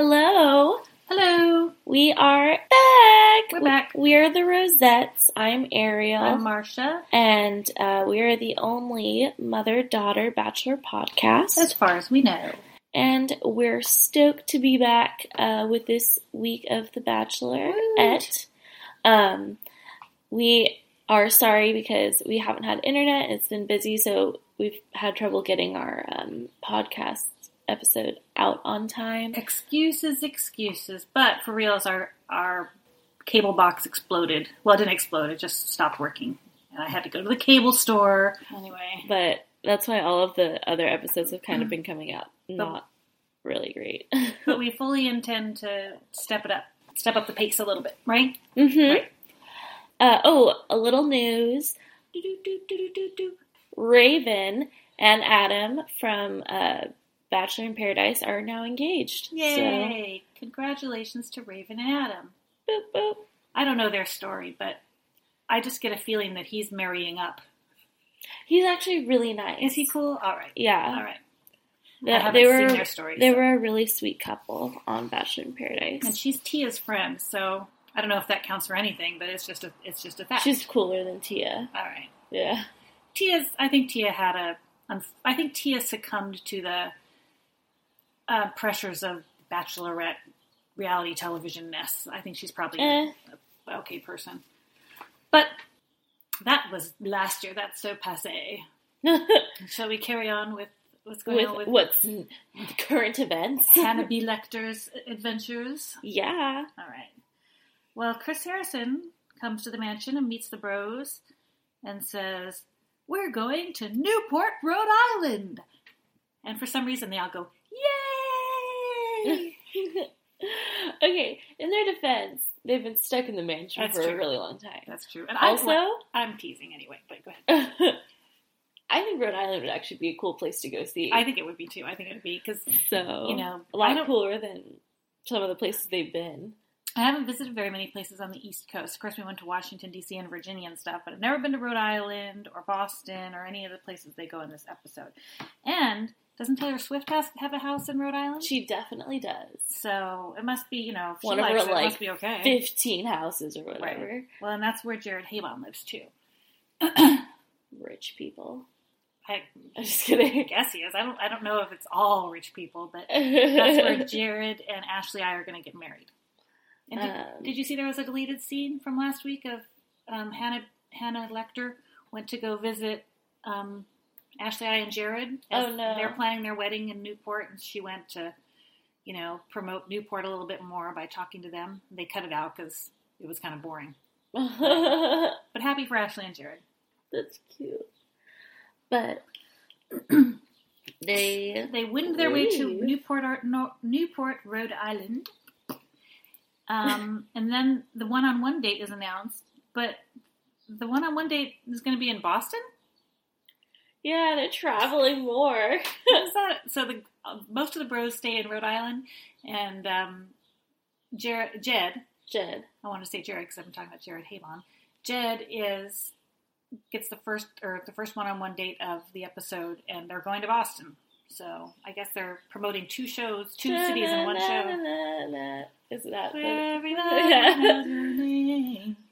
Hello. Hello. We are back. We're back. We are the Rosettes. I'm Ariel. I'm Marcia. and uh, we are the only mother daughter bachelor podcast. As far as we know. and we're stoked to be back uh, with this week of The Bachelorette. Um, we are sorry because we haven't had internet. It's been busy, so we've had trouble getting our um, podcast episode out on time. Excuses, excuses. But for reals, our our cable box exploded. Well, it didn't explode. It just stopped working, and I had to go to the cable store. Anyway, But that's why all of the other episodes have kind of been coming out not really great. but we fully intend to step it up, step up the pace a little bit, right? Mm-hmm. Right. Uh, oh, a little news. Raven and Adam from uh, Bachelor in Paradise are now engaged. Yay! Congratulations to Raven and Adam. Boop, boop. I don't know their story, but I just get a feeling that he's marrying up. He's actually really nice. Is he cool? All right. Yeah. All right. They, I haven't they seen were their story. they so- were a really sweet couple on Bachelor in Paradise. and she's Tia's friend, so I don't know if that counts for anything, but it's just a it's just a fact. She's cooler than Tia. all right. Yeah. Tia's. I think Tia had a. Um, think Tia succumbed to the uh, pressures of Bachelorette reality television ness. I think she's probably Eh. a okay person. But that was last year. That's so passe. Shall we carry on with what's going with on with what's current events? Hannah B. Lecter's adventures? yeah. All right. Well, Chris Harrison comes to the mansion and meets the bros and says, We're going to Newport, Rhode Island. And for some reason, they all go, Yay! okay, in their defense, they've been stuck in the mansion That's for a really long time. That's true. And Also, I'm teasing anyway, but go ahead. I think Rhode Island would actually be a cool place to go see. I think it would be too. I think it would be because so. you know, a lot cooler than some of the places they've been. I haven't visited very many places on the East Coast. Of course, we went to Washington, D.C. and Virginia and stuff, but I've never been to Rhode Island or Boston or any of the places they go in this episode. And doesn't Taylor Swift has, have a house in Rhode Island? She definitely does. So it must be, you know, if she One of likes her, it, it like, must be okay. Fifteen houses or whatever. Well, and that's where Jared Haibon lives too. Rich people. I, I'm just kidding. I guess he is. I don't. I don't know if it's all rich people, but that's where Jared and Ashley I are going to get married. And did, Um, did you see there was a deleted scene from last week of um, Hannah Hannah Lecter went to go visit um, Ashley I and Jared? as Oh, no. They're planning their wedding in Newport, and she went to, you know, promote Newport a little bit more by talking to them. They cut it out because it was kind of boring. But happy for Ashley and Jared. That's cute. But they They winged their way to Newport, Newport, Rhode Island. Um, and then the one-on-one date is announced, but the one-on-one date is going to be in Boston. Yeah, they're traveling more. That? So the uh, most of the bros stay in Rhode Island, and um, Jared, Jed, Jed. I want to say Jared because I've been talking about Jared Haibon. Jed is gets the first or the first one-on-one date of the episode, and they're going to Boston. So I guess they're promoting two shows, two cities in one show. Is that. Everybody Yeah.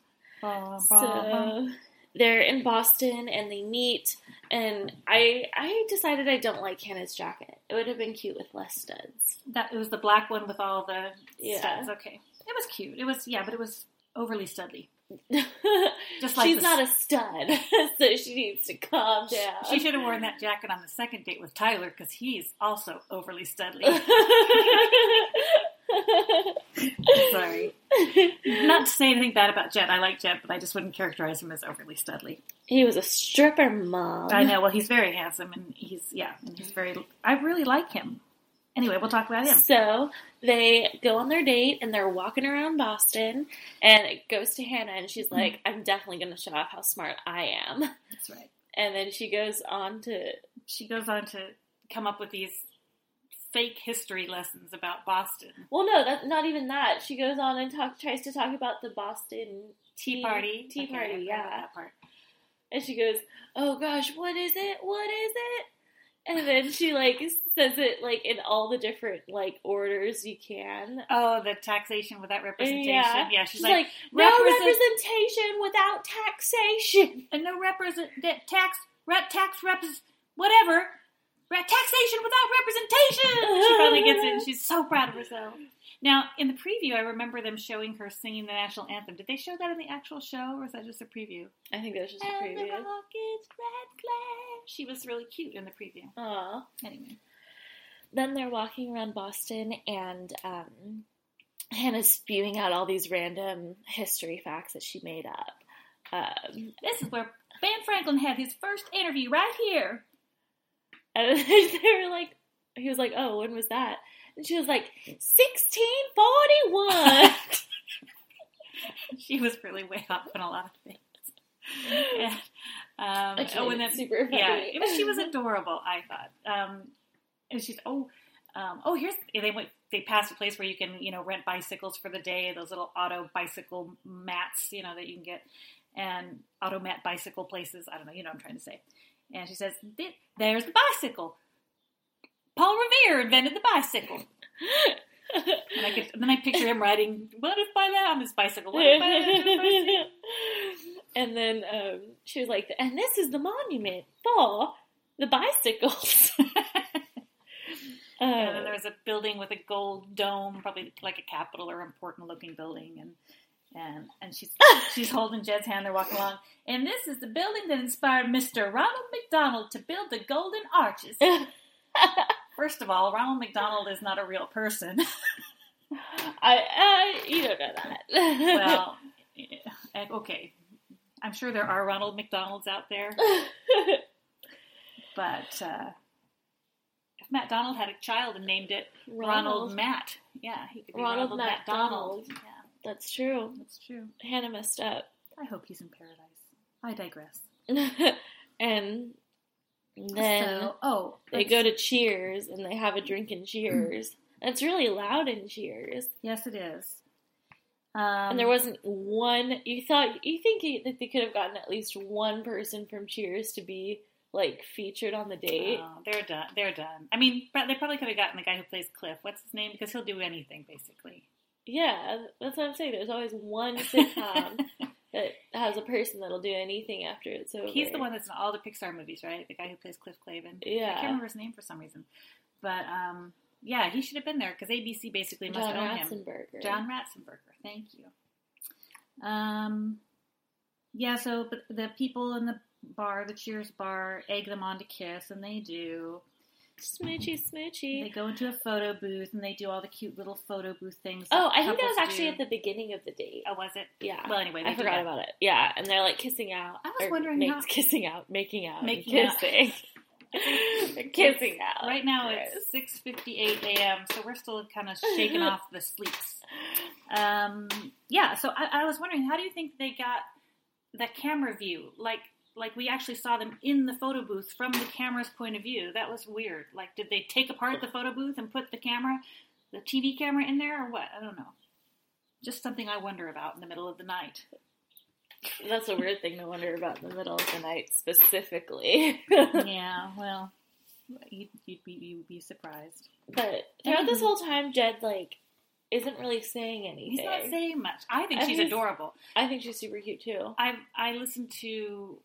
So they're in Boston and they meet, and I I decided I don't like Hannah's jacket. It would have been cute with less studs. That it was the black one with all the Yeah. studs. Okay, it was cute. It was yeah, but it was overly studly. Just like She's the- not a stud, so she needs to calm down. She should have worn that jacket on the second date with Tyler because he's also overly studly. Sorry. Not to say anything bad about Jed. I like Jed, but I just wouldn't characterize him as overly studly. he was a stripper mom. I know. Well, he's very handsome, and he's yeah, and he's very. I really like him. Anyway, we'll talk about him. So they go on their date and they're walking around Boston, and it goes to Hannah, and she's mm-hmm. like, "I'm definitely going to show off how smart I am." That's right. And then she goes on to She goes on to come up with these fake history lessons about Boston. well, no, that's not even that. She goes on and talk, tries to talk about the Boston Tea party. tea Okay, party, yeah. That part. And she goes, "Oh gosh, what is it? What is it?" And then she like says it like in all the different like orders you can. Oh, the taxation without representation. Yeah. Yeah, she's, She's like, like, no represent- representation without taxation. and no represent tax re- tax reps whatever taxation without representation. She finally gets it, and she's so proud of herself. Now, in the preview, I remember them showing her singing the national anthem. Did they show that in the actual show, or is that just a preview? I think that was just a And the preview. rocket's red glare. She was really cute in the preview. Aw. Anyway, Then they're walking around Boston, and um, Hannah's spewing out all these random history facts that she made up. Um, this is where Ben Franklin had his first interview right here. And they were like, he was like, "Oh, when was that?" And she was like, "1641." She was really way off on a lot of things. And, um, oh, and then super funny. yeah, she was adorable. I thought, um, and she's oh, um, oh, here's they went. They passed a place where you can you know rent bicycles for the day. Those little auto bicycle mats, you know, that you can get, and auto mat bicycle places. I don't know, you know what I'm trying to say. And she says, "There's the bicycle. Paul Revere invented the bicycle." And I could, then I picture him riding. What if by that on his bicycle? What if by that on his bicycle? and then um, she was like, "And this is the monument for the bicycles." And then Uh, there was a building with a gold dome, probably like a capital or important looking building, and and and she's she's holding Jed's hand. They're walking along, and this is the building that inspired Mister Ronald McDonald to build the Golden Arches. First of all, Ronald McDonald is not a real person. I, uh, you don't know that. well, eh, okay, I'm sure there are Ronald McDonalds out there, but uh, if Matt Donald had a child and named it Ronald, Matt, yeah, he could be Ronald Ronald, Matt Matt Donald. Donald. Yeah. That's true. That's true. Hannah messed up. I hope he's in paradise. I digress. and then so, oh, they go to Cheers and they have a drink in Cheers. It's really loud in Cheers. Yes, it is. Um, and there wasn't one. You thought you think you- that they could have gotten at least one person from Cheers to be like featured on the date. Oh, they're done. They're done. I mean, they probably could have gotten the guy who plays Cliff. What's his name? Because he'll do anything basically. Yeah, that's what I'm saying. There's always one sitcom that has a person that'll do anything after it's over. He's the one that's in all the Pixar movies, right? The guy who plays Cliff Clavin. Yeah, I can't remember his name for some reason, but um, yeah, he should have been there because ABC basically must John own him. Ratzenberger. John Ratzenberger. Thank you. Um, yeah. So, but the people in the bar, the Cheers bar, egg them on to kiss, and they do. Smoochy, smoochy. They go into a photo booth and they do all the cute little photo booth things. oh, I think that was actually do. at the beginning of the date. Oh, was it? Yeah. Well, anyway, I forgot about it. Yeah, and they're like kissing out. I was wondering make- how- kissing out, making out, Making and out. kissing, kissing out. Right now it's six fifty eight a.m., so we're still kind of shaking off the sleeps. Um, yeah, so I, I was wondering, how do you think they got the camera view? Like, like we actually saw them in the photo booth from the camera's point of view. That was weird. Like, did they take apart the photo booth and put the camera, the TV camera, in there, or what? I don't know. Just something I wonder about in the middle of the night. That's a weird thing to wonder about in the middle of the night, specifically. yeah, well, you'd, you'd be you'd be surprised. but throughout this whole time, Jed like isn't really saying anything. He's not saying much. I think I she's adorable. I think she's super cute too. I I listened to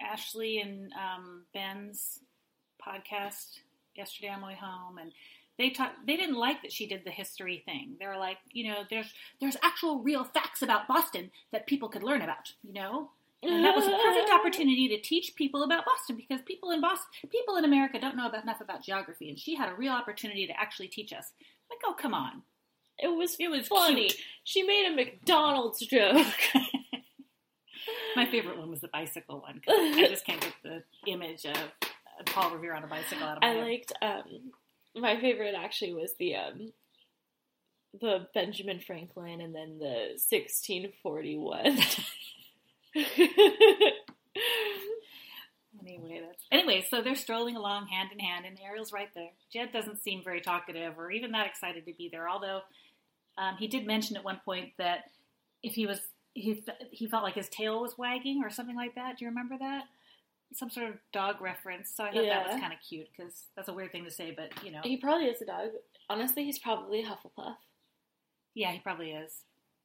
Ashley and um, Ben's podcast yesterday on my way home, and they talked. They didn't like that she did the history thing. They were like, you know, there's there's actual real facts about Boston that people could learn about. You know, and that was a perfect opportunity to teach people about Boston because people in Boston, people in America don't know about, enough about geography, and she had a real opportunity to actually teach us. Like, oh come on, It was it was funny. cute. She made a McDonald's joke. My favorite one was the bicycle one. I just can't get the image of Paul Revere on a bicycle out of my I head. liked um my favorite actually was the um the Benjamin Franklin and then the 1641. Anyway, that's anyway. So they're strolling along hand in hand, and Ariel's right there. Jed doesn't seem very talkative or even that excited to be there. Although um, he did mention at one point that if he was he he felt like his tail was wagging or something like that. Do you remember that? some sort of dog reference. So I thought that was kind of cute because that's a weird thing to say, but you know, He probably is a dog. Honestly, he's probably a Hufflepuff. yeah, he probably is.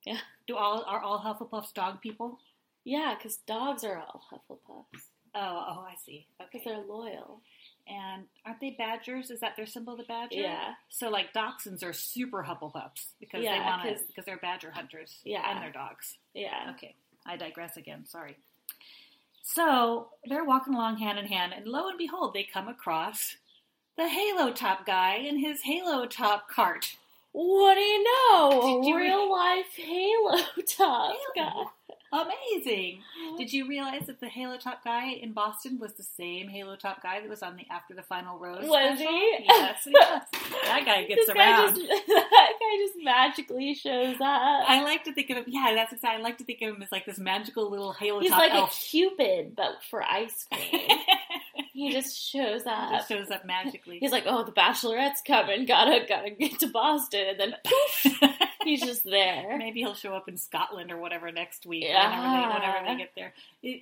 Yeah. Do all are all Hufflepuffs dog people? Yeah, because dogs are all Hufflepuffs. Oh, oh, I see. Because Okay. they're loyal. And aren't they badgers? Is that their symbol, the badger? Yeah. So like dachshunds are super Hufflepuffs because Yeah, they want to because they're badger hunters. Yeah. and they're dogs. Yeah. Okay, I digress again. Sorry. So they're walking along hand in hand, and lo and behold, they come across the Halo Top guy in his Halo Top cart. What do you know? Did you A real life Halo top guy. Amazing! Did you realize that the Halo Top guy in Boston was the same Halo Top guy that was on the After the Final Rose? Was special? he? Yes, yes. That guy gets This guy around. just that guy just magically shows up. I like to think of him. Yeah, that's exactly. I like to think of him as like this magical little Halo Top. He's like elf. a Cupid, but for ice cream. he just shows He up. just shows up magically. He's like, "Oh, the Bachelorette's coming. Gotta gotta get to Boston," and then poof, he's just there. Maybe he'll show up in Scotland or whatever next week. Yeah. Whenever, they, whenever they get there.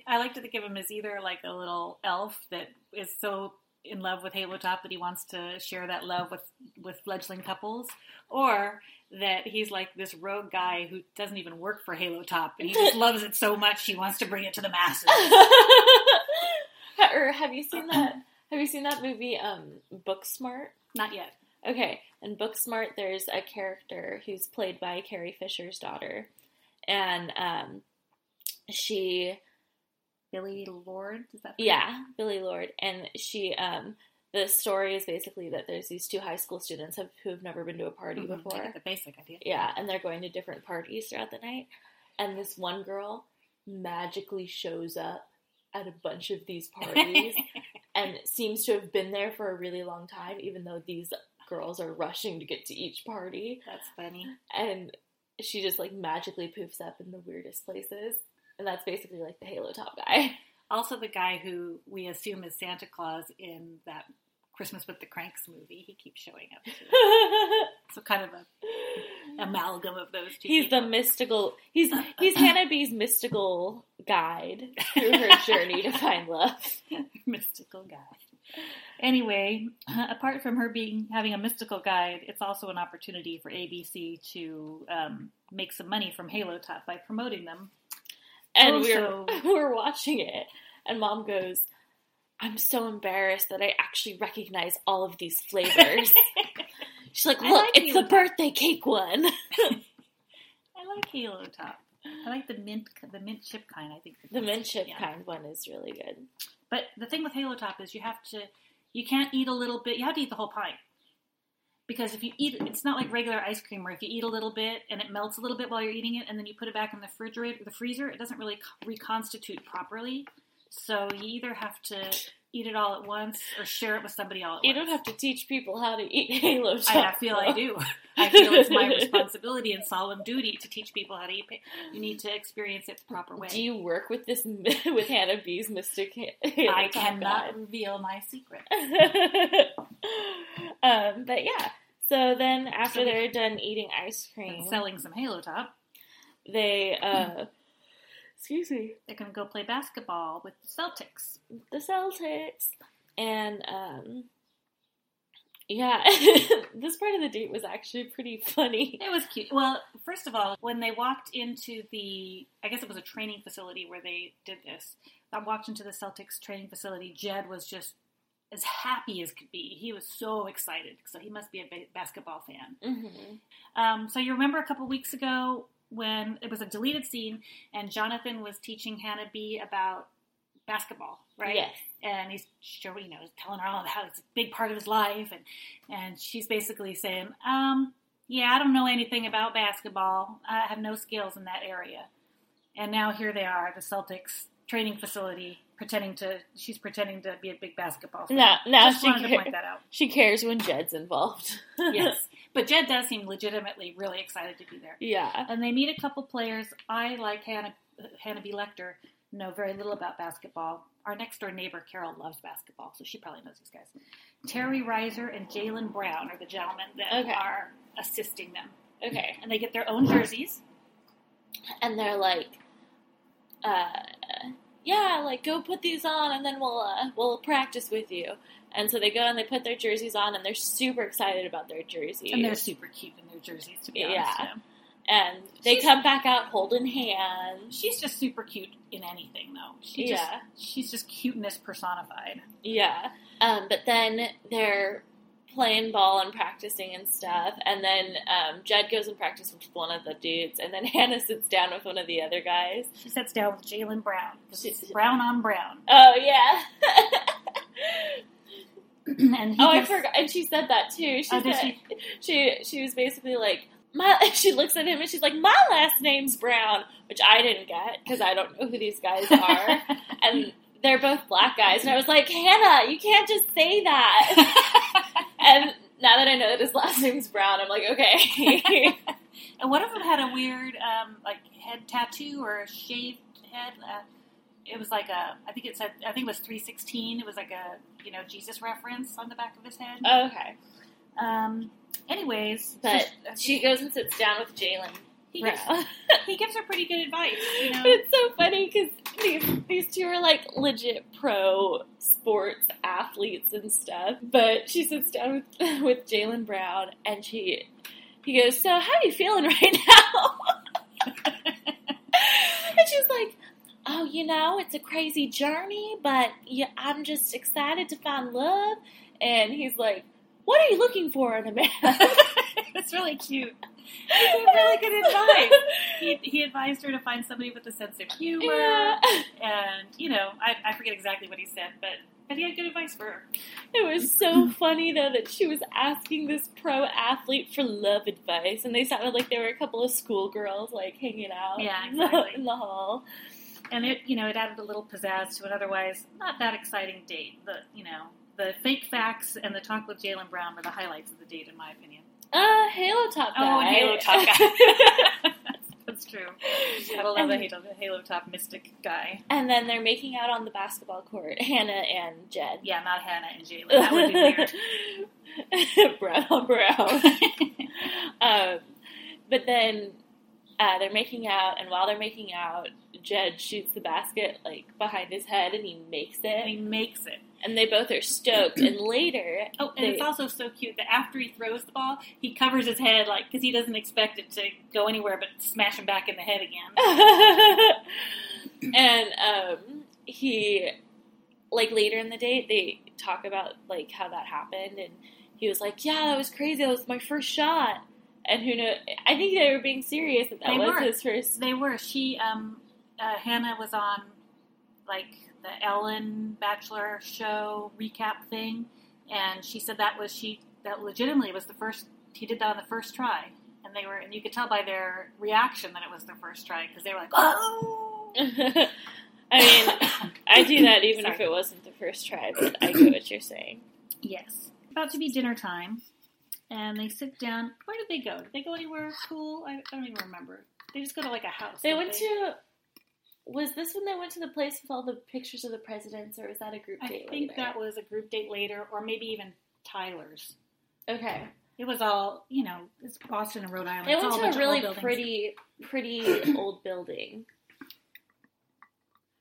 I like to think of him as either like a little elf that is so in love with Halo Top that he wants to share that love with with fledgling couples, or that he's like this rogue guy who doesn't even work for Halo Top and he just loves it so much he wants to bring it to the masses. or have you seen that? Have you seen that movie, um, Booksmart? Not yet. Okay, in Booksmart, there's a character who's played by Carrie Fisher's daughter, and um, she, Billie Lourd, is that? yeah, Billie Lourd, and she, um, the story is basically that there's these two high school students have, who have never been to a party name? Mhm, before, the basic idea. yeah, and they're going to different parties throughout the night, and this one girl magically shows up at a bunch of these parties and seems to have been there for a really long time, even though these girls are rushing to get to each party. That's funny. And she just like magically poofs up in the weirdest places. And that's basically like the Halo Top guy. Also, the guy who we assume is Santa Claus in that Christmas with the Cranks movie, he keeps showing up. Too. So kind of a amalgam of those two. he's the mystical. He's he's Hannah B's mystical guide through her journey to find love. mystical guide. Anyway, apart from her being having a mystical guide, it's also an opportunity for ABC to um, make some money from Halo Top by promoting them. And Also- we're we're watching it, and Mom goes, "I'm so embarrassed that I actually recognize all of these flavors." She's like, "Look, like it's Halo the Top." birthday cake one." I like Halo Top. I like the mint, the mint chip kind. I think The mint chip Yeah. kind one is really good. But the thing with Halo Top is you have to, you can't eat a little bit. You have to eat the whole pint. Because if you eat, it's not like regular ice cream where if you eat a little bit and it melts a little bit while you're eating it, and then you put it back in the refrigerator, the freezer, it doesn't really reconstitute properly. So you either have to eat it all at once or share it with somebody all at You once. don't have to teach people how to eat Halo Top. I, I feel I do. I feel it's my responsibility and solemn duty to teach people how to eat. You need to experience it the proper way. Do you work with this with Hannah B's Mystic Halo I cannot reveal my secret. um, but yeah. So then, after So they're done eating ice And cream, selling some Halo Top. they uh, excuse me, They're going to go play basketball with the Celtics. the Celtics, and um, yeah, this part of the date was actually pretty funny. It was cute. Well, first of all, when they walked into the, I guess it was a training facility where they did this. I walked into the Celtics training facility. Jed was just as happy as could be. He was so excited. So he must be a basketball fan. hmm Um, so you remember a couple weeks ago when it was a deleted scene and Jonathan was teaching Hannah B about basketball, right? Yes. and he's showing, you know, telling her all how it's a big part of his life, and and she's basically saying, um, yeah, I don't know anything about basketball. I have no skills in that area. And now here they are, the Celtics training facility, pretending to, she's pretending to be a big basketball fan. Now, now Just she wanted to cares. point that out. She cares when Jed's involved. Yes, but Jed does seem legitimately really excited to be there. yeah. And they meet a couple players. I, like Hannah, Hannah B. Lecter, know very little about basketball. Our next door neighbor, Carol, loves basketball, so she probably knows these guys. Terry Rozier and Jalen Brown are the gentlemen that Okay. are assisting them. Okay. And they get their own jerseys. And they're like, uh, "Yeah, like go put these on, and then we'll uh, we'll practice with you." And so they go and they put their jerseys on, and they're super excited about their jerseys. And they're super cute in their jerseys, to be honest. Yeah. And they She's- come back out holding hands. She's just super cute in anything, though. She just, Yeah. she's just cuteness personified. Yeah. Um, but then they're playing ball and practicing and stuff, and then um, Jed goes and practices with one of the dudes, and then Hannah sits down with one of the other guys. She sits down with Jalen Brown. She- brown on brown. Oh yeah. and he oh, I forgot. And she said that too. She Oh, said she she was basically like my. She looks at him and she's like, "My last name's Brown," which I didn't get because I don't know who these guys are, and they're both black guys. And I was like, Hannah, you can't just say that. and now that I know that his last name's Brown, I'm like, okay. and one of them had a weird, um, like head tattoo or a shaved head. Uh, it was like a, I think it said, I think it was three sixteen. It was like a, you know, Jesus reference on the back of his head. okay. Um. Anyways, But so she goes and sits down with Jalen. He gives, he gives her pretty good advice. You know, But it's so funny because these, these two are like legit pro sports athletes and stuff. But she sits down with, with Jalen Brown and she he goes, So, how are you feeling right now? and she's like, Oh, you know, it's a crazy journey, but yeah, I'm just excited to find love. And he's like, What are you looking for in a man? it's really cute. He gave really good advice. He, he advised her to find somebody with a sense of humor, Yeah. and you know, I, I forget exactly what he said, but but he had good advice for her. It was so funny though that she was asking this pro athlete for love advice, and they sounded like they were a couple of schoolgirls like hanging out Yeah, in the- exactly. in the hall. And it, you know, it added a little pizzazz to an otherwise not that exciting date. The, you know, the fake facts and the talk with Jalen Brown were the highlights of the date, in my opinion. Uh, Halo Top guy. Oh, Halo Top guy. That's true. Gotta love And- a Halo, Halo Top mystic guy. and then they're making out on the basketball court, Hannah and Jed. Yeah, not Hannah and Jalen. That would be weird. brown on brown. um, but then uh, they're making out, and while they're making out, Jed shoots the basket like behind his head, and he makes it. and he makes it. And they both are stoked. and later, Oh, and they- it's also so cute that after he throws the ball, he covers his head like because he doesn't expect it to go anywhere but smash him back in the head again. and um, he, like later in the date, they talk about like how that happened, and he was like, "Yeah, that was crazy. That was my first shot." And who know? I think they were being serious that that They was were. his first. They were. She, um, uh, Hannah was on like the Ellen Bachelor show recap thing, and she said that was she that legitimately was the first. He did that on the first try, and they were, and you could tell by their reaction that it was their first try because they were like, "Oh." I mean, I do that even if it wasn't the first try, but I get what you're saying. Yes. About to be dinner time, and they sit down. Where did they go? Did they go anywhere cool? I, I don't even remember. They just go to like a house. They went to. Was this when they went to the place with all the pictures of the presidents, or was that a group date? I think later? that was a group date later, or maybe even Tyler's. okay. It was all, you know, it's Boston and Rhode Island. They It's went all to a really pretty, pretty old building.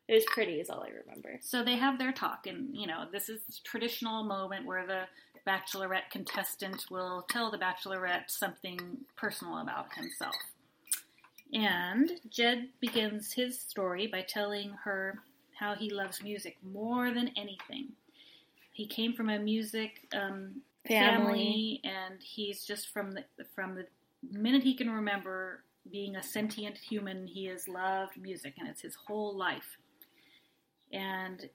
It was pretty, is all I remember. So they have their talk, and you know, this is traditional moment where the bachelorette contestant will tell the bachelorette something personal about himself. And Jed begins his story by telling her how he loves music more than anything. He came from a music um, family, and he's just from the from the minute he can remember being a sentient human, he has loved music, and it's his whole life. And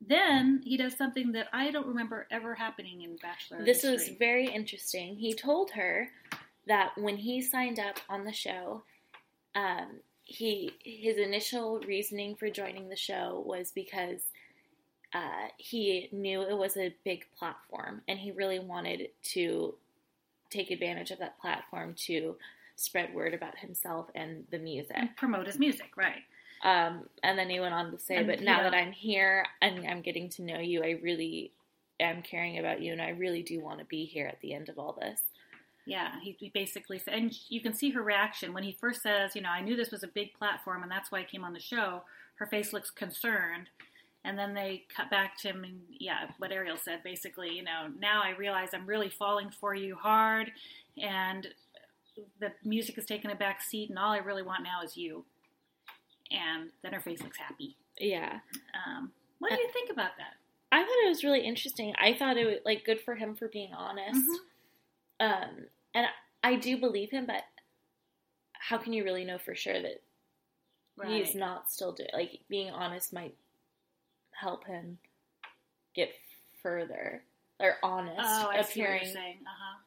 then he does something that I don't remember ever happening in Bachelor. This was very interesting. He told her that when he signed up on the show, um, he his initial reasoning for joining the show was because uh, he knew it was a big platform, and he really wanted to take advantage of that platform to spread word about himself and the music. and promote his music, right? Um, and then he went on to say, And, "But now know- that I'm here and I'm getting to know you, I really am caring about you, and I really do want to be here at the end of all this." Yeah, he, he basically said, and you can see her reaction when he first says, you know, I knew this was a big platform, and that's why I came on the show. her face looks concerned. And then they cut back to him, and yeah, what Ariel said basically, you know, now I realize I'm really falling for you hard, and the music has taken a back seat, and all I really want now is you. And then her face looks happy. Yeah. Um, what do you think about that? I thought it was really interesting. I thought it was like good for him for being honest. Mhm. Um, and I do believe him, but how can you really know for sure that he's not still doing like being honest might help him get further or honest Oh, I see what appearing. you're saying. Uh huh.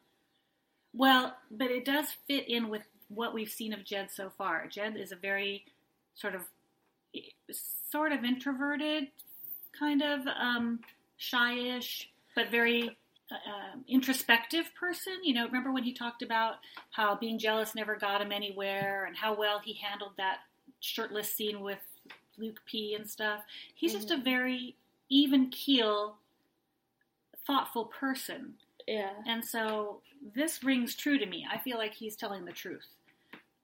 Well, but it does fit in with what we've seen of Jed so far. Jed is a very sort of, sort of introverted, kind of um, shyish, but very um, introspective person. You know, remember when he talked about how being jealous never got him anywhere, and how well he handled that shirtless scene with Luke P and stuff. He's just a very even keel, thoughtful person. Yeah. And so this rings true to me. I feel like he's telling the truth.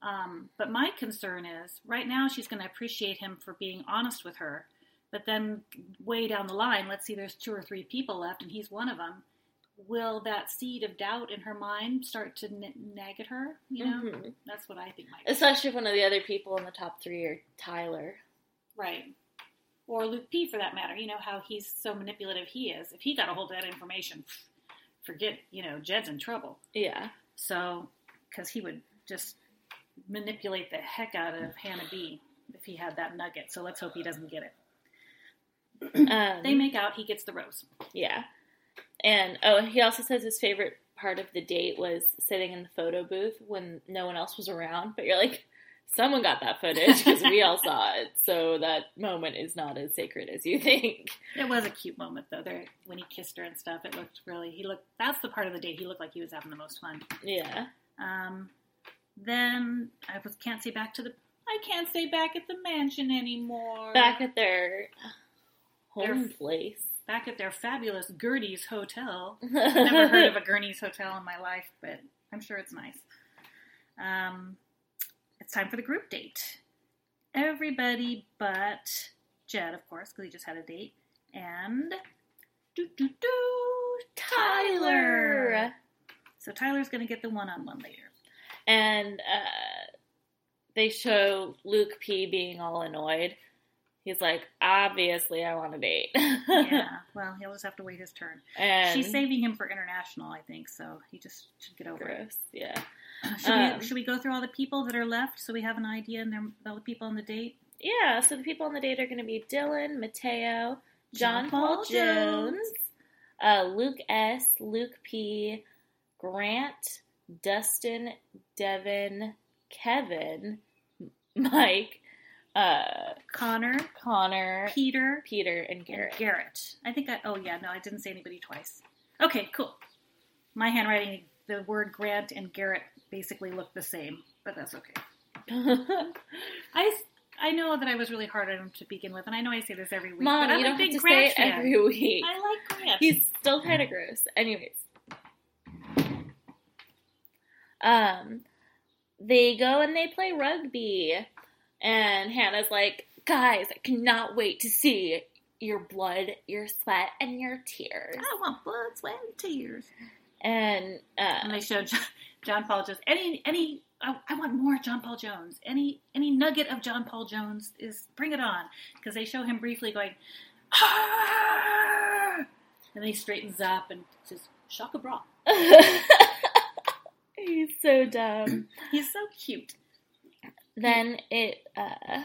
Um, but my concern is right now she's going to appreciate him for being honest with her. But then way down the line, let's see, there's two or three people left, and he's one of them. Will that seed of doubt in her mind start to n- nag at her? You know, Mhm. that's what I think might. Especially if one of the other people in the top three are Tyler. Right. Or Luke P, for that matter. You know how he's so manipulative he is. If he got a hold of that information, forget, you know, Jed's in trouble. Yeah. So, because he would just manipulate the heck out of Hannah B if he had that nugget. So let's hope he doesn't get it. Um, They make out, he gets the rose. Yeah. And oh, he also says his favorite part of the date was sitting in the photo booth when no one else was around. But you're like, someone got that footage because we all saw it. So that moment is not as sacred as you think. It was a cute moment though. There, when he kissed her and stuff, it looked really. He looked. That's the part of the date he looked like he was having the most fun. Yeah. Um, then I was can't stay back to the. I can't stay back at the mansion anymore. Back at their home Their- place. Back at their fabulous Gurney's Hotel. I've Never heard of a Gurney's Hotel in my life, but I'm sure it's nice. Um, it's time for the group date. Everybody but Jed, of course, because he just had a date, and do do do Tyler. So Tyler's going to get the one-on-one later. And uh, they show Luke P being all annoyed. He's like, obviously, I want a date. Yeah. Well, he'll just have to wait his turn. and She's saving him for international, I think. So he just should get over it. gross. Yeah. Should, Um, we, should we go through all the people that are left so we have an idea and they're all the people on the date? Yeah, so the people on the date are going to be Dylan, Mateo, John John Paul Paul Jones, uh, Luke S., Luke P., Grant, Dustin, Devin, Kevin, Mike, uh, Connor, Connor, Peter, Peter, and Garrett. and Garrett. I think I. Oh yeah, no, I didn't say anybody twice. Okay, cool. My handwriting, the word Grant and Garrett basically look the same, but that's okay. I I know that I was really hard on him to begin with, and I know I say this every week. Mom, but I'm you don't have big to say it fan. every week. I like Grant. He's still kind of gross. Anyways, um, they go and they play rugby, and Hannah's like, "Guys, I cannot wait to see your blood, your sweat, and your tears." I want blood, sweat, and tears. And And uh, they showed John, John Paul Jones. Any any. I, I want more John Paul Jones. Any any nugget of John Paul Jones is bring it on because they show him briefly going, "Ah!" and then he straightens up and says, "Shock "Shaka bra." he's so dumb. He's so cute. Then it, uh,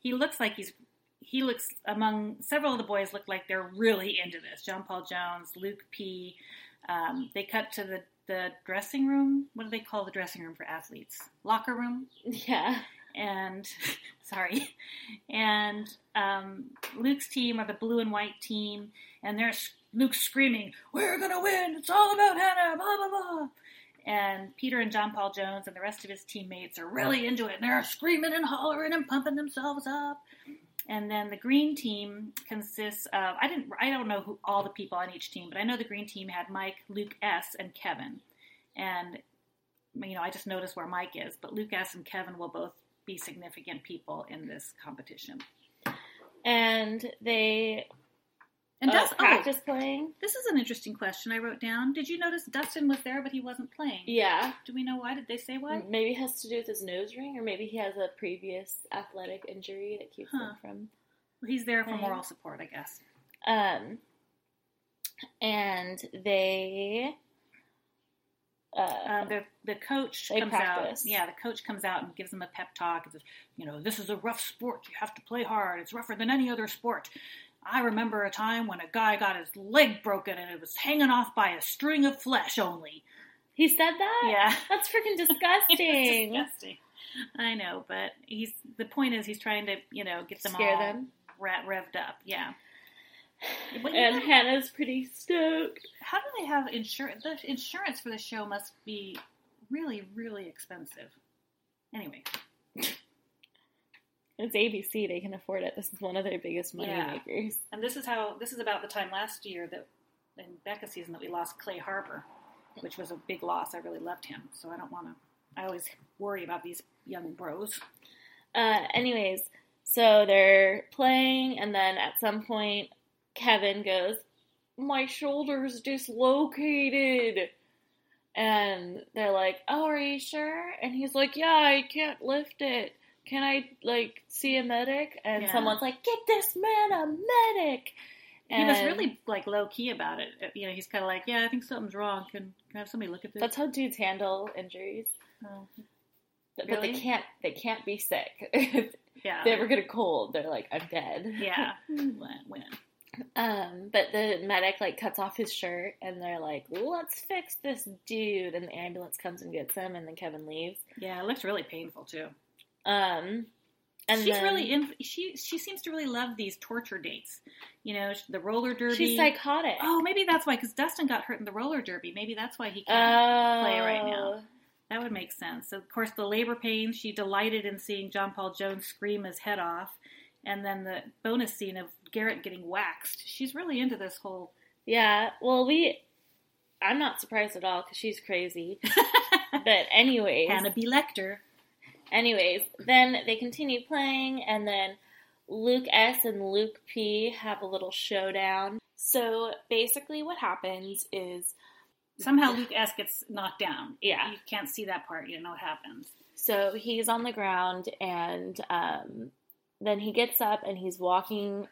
He looks like he's. He looks among several of the boys look like they're really into this. John Paul Jones, Luke P. Um, they cut to the the dressing room. What do they call the dressing room for athletes? Locker room. yeah, and sorry, and um, Luke's team are the blue and white team, and there's Luke screaming, "We're gonna win! It's all about Hannah!" Blah blah blah. And Peter and John Paul Jones and the rest of his teammates are really into it, and they're screaming and hollering and pumping themselves up. And then the green team consists of I didn't I don't know who all the people on each team, but I know the green team had Mike, Luke S, and Kevin. And you know, I just noticed where Mike is, but Luke S and Kevin will both be significant people in this competition. and they And uh, Dustin, practice playing. this is an interesting question I wrote down. Did you notice Dustin was there, but he wasn't playing? Yeah, Do we know why? Did they say why? maybe it has to do with his nose ring, or maybe he has a previous athletic injury that keeps Huh. him from. He's there for moral support, I guess. Um, and they. Uh, Um, the the coach comes practice. out. Yeah, the coach comes out and gives them a pep talk. And says, you know, this is a rough sport. You have to play hard. It's rougher than any other sport. I remember a time when a guy got his leg broken and it was hanging off by a string of flesh only. he said that. Yeah. that's freaking disgusting. disgusting. I know, but he's the point is he's trying to you know get them Scare all them. re- revved up. Yeah. But And Hannah's pretty stoked. how do they have insurance? The insurance for the show must be really, really expensive. Anyway, It's ABC; they can afford it. This is one of their biggest money Yeah. makers. and this is how this is about the time last year that in Becca season that we lost Clay Harbor, which was a big loss. I really loved him, so I don't want to. I always worry about these young bros. Uh, anyways, so they're playing, and then at some point, Kevin goes, "My shoulder's dislocated," and they're like, "Oh, are you sure?" And he's like, "Yeah, I can't lift it. Can I like see a medic?" And Yeah. someone's like, "Get this man a medic." he was really like low key about it. You know, he's kind of like, "Yeah, I think something's wrong. Can can I have somebody look at this?" That's how dudes handle injuries, Oh, but Really? they can't. They can't be sick. yeah, they ever get a cold, they're like, "I'm dead." yeah. when, when? Um, but the medic like cuts off his shirt and they're like, "Let's fix this dude." And the ambulance comes and gets him, and then Kevin leaves. Yeah, it looks really painful too. Um, and she's then- really in. She she seems to really love these torture dates. You know, the roller derby. she's psychotic. Oh, maybe that's why. Because Dustin got hurt in the roller derby. Maybe that's why he can't Oh. play right now. That would make sense. So, of course, the labor pains. She delighted in seeing John Paul Jones scream his head off, and then the bonus scene of Garrett getting waxed. She's really into this whole. Yeah. Well, we. I'm not surprised at all because she's crazy. But anyways, Hannah B. Lecter. Anyways, then they continue playing, and then Luke S. and Luke P. have a little showdown. So basically, what happens is, Somehow Luke S gets knocked down. yeah, You can't see that part. You don't know what happens. so he's on the ground, and um, then he gets up and he's walking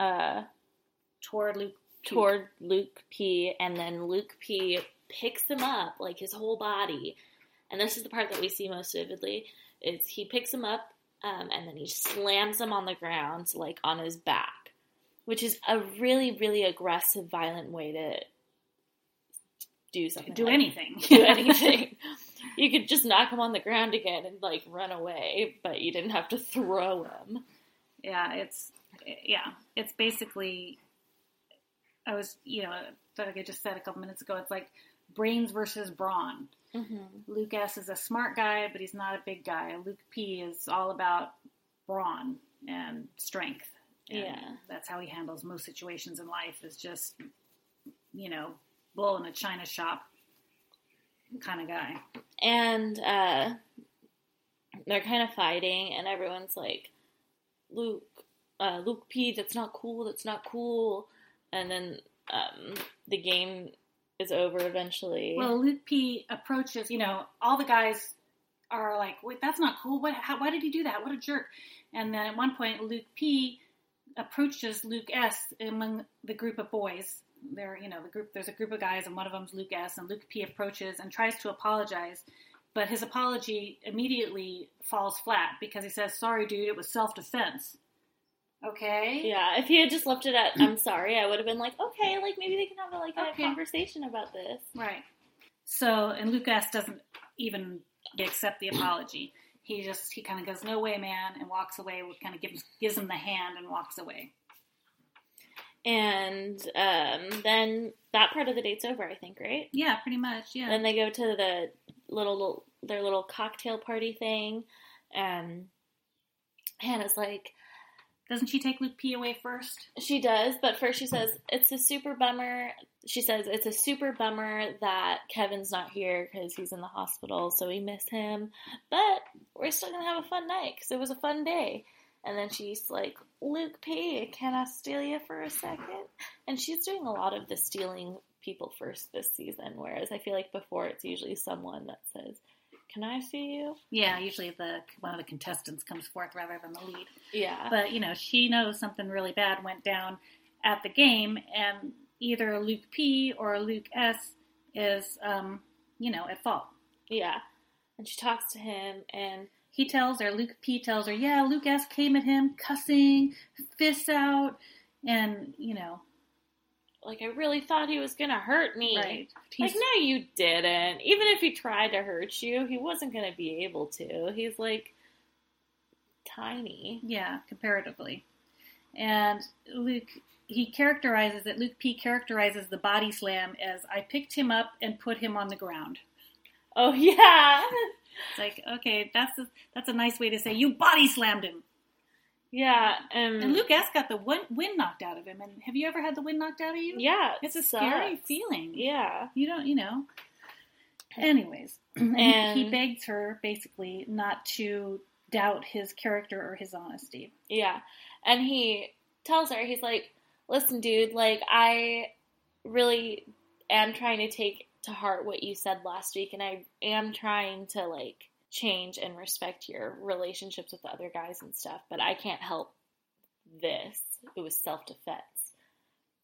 uh, Toward Luke. P. toward Luke P, and then Luke P picks him up, like his whole body. And this is the part that we see most vividly: is he picks him up, um, and then he slams him on the ground, like on his back, which is a really, really aggressive, violent way to do something. do like- anything. do anything. you could just knock him on the ground again and like run away, but you didn't have to throw him. yeah, it's yeah, it's basically. I was, you know, like I just said a couple minutes ago, it's like brains versus brawn. Mm-hmm. Luke S is a smart guy, but he's not a big guy. Luke P is all about brawn and strength. And Yeah. that's how he handles most situations in life. Is just, you know, bull in a china shop kind of guy. and uh, they're kind of fighting, and everyone's like, "Luke, uh, Luke P, that's not cool. That's not cool." And then um, the game is over eventually. Well, Luke P approaches. You know, all the guys are like, "Wait, that's not cool. What? How, why did he do that? What a jerk!" And then at one point, Luke P approaches Luke S among the group of boys. There, you know, the group. There's a group of guys, and one of them's Luke S. And Luke P approaches and tries to apologize, but his apology immediately falls flat because he says, "Sorry, dude, it was self-defense." Okay. yeah, if he had just left it at "I'm sorry," I would have been like, "Okay, like maybe they can have a, like a Okay. conversation about this." Right. So, and Luke S doesn't even accept the apology. He just he kind of goes, "No way, man," and walks away. Kind of gives gives him the hand and walks away. And um, then that part of the date's over, I think, right? Yeah, pretty much. Yeah. Then they go to the little, little their little cocktail party thing, and Hannah's like, Doesn't she take Luke P away first? she does, but first she says it's a super bummer. She says it's a super bummer that Kevin's not here because he's in the hospital, so we miss him. But we're still gonna have a fun night because it was a fun day. And then she's like, Luke P, can I steal you for a second? And she's doing a lot of the stealing people first this season, whereas I feel like before it's usually someone that says, Can I see you? Yeah, usually the one of the contestants comes forth rather than the lead. Yeah. But you know, she knows something really bad went down at the game, and either Luke P or Luke S is, um, you know, at fault. yeah. And she talks to him and He tells her, Luke P tells her, yeah, Luke S came at him, cussing, fists out, and you know, like I really thought he was gonna hurt me. right? Like no, you didn't. Even if he tried to hurt you, he wasn't gonna be able to. He's like tiny. yeah, comparatively, and Luke. He characterizes it. Luke P characterizes the body slam as I picked him up and put him on the ground. Oh yeah, It's like, okay, that's a, that's a nice way to say you body slammed him. Yeah. Um, And Luke S got the wind, knocked out of him. And have you ever had the wind knocked out of you? yeah, it's a sucks. scary feeling. Yeah, You don't, you know. Anyways, and And- he begs her basically not to doubt his character or his honesty. yeah. And he tells her, he's like, "Listen, dude, like I really am trying to take to heart what you said last week, and I am trying to like." Change and respect your relationships with the other guys and stuff, but I can't help this. It was self defense.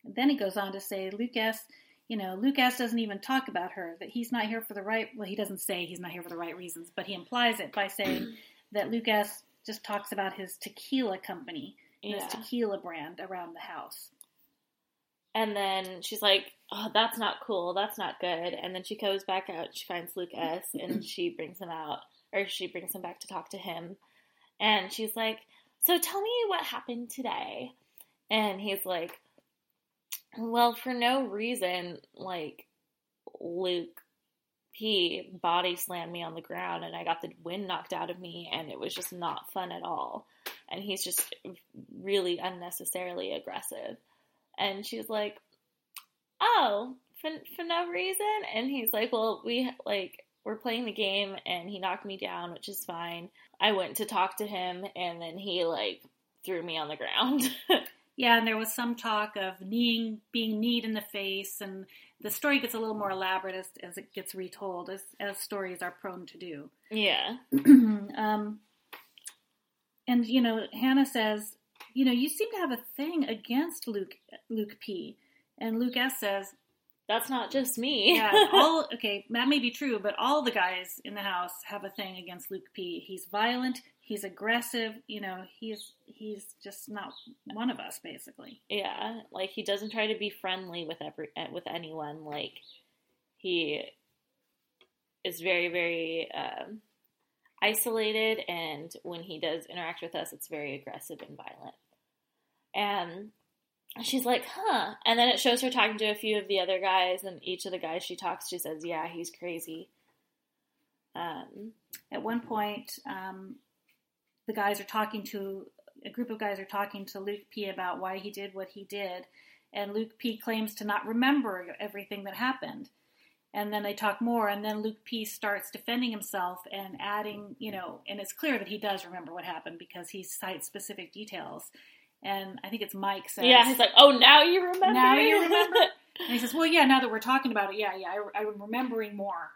And then he goes on to say, Luke S. You know, Luke S doesn't even talk about her, that he's not here for the right, well, he doesn't say he's not here for the right reasons, but he implies it by saying that Luke S just talks about his tequila company, and Yeah. his tequila brand around the house. And then she's like, "Oh, that's not cool. That's not good." And then she goes back out. She finds Luke S. and she brings him out, or she brings him back to talk to him. And she's like, "So tell me what happened today." And he's like, "Well, for no reason, like Luke P body slammed me on the ground, and I got the wind knocked out of me, and it was just not fun at all." And he's just really unnecessarily aggressive. And she's like, "Oh, for for no reason." And he's like, "Well, we like we're playing the game, and he knocked me down, which is fine. I went to talk to him, and then he like threw me on the ground." Yeah, and there was some talk of kneeing, being kneed in the face, and the story gets a little more elaborate as, as it gets retold, as, as stories are prone to do. yeah, um, and you know, Hannah says, you know, you seem to have a thing against Luke Luke P. And Luke S says, that's not just me. yeah, all okay, that may be true, but all the guys in the house have a thing against Luke P. He's violent, he's aggressive, you know, he's he's just not one of us, basically. yeah, like he doesn't try to be friendly with every eh, with anyone. Like he is very very um, isolated, and when he does interact with us, it's very aggressive and violent. And she's like, "Huh?" And then it shows her talking to a few of the other guys, and each of the guys she talks to says, "Yeah, he's crazy." Um, At one point, um, the guys are talking to a group of guys are talking to Luke P about why he did what he did, and Luke P claims to not remember everything that happened. And then they talk more, and then Luke P starts defending himself and adding, you know, and it's clear that he does remember what happened because he cites specific details. And I think it's Mike says, yeah, he's like, "Oh, now you remember." Now you remember? And he says, "Well, yeah. Now that we're talking about it, yeah, yeah, I, I'm remembering more."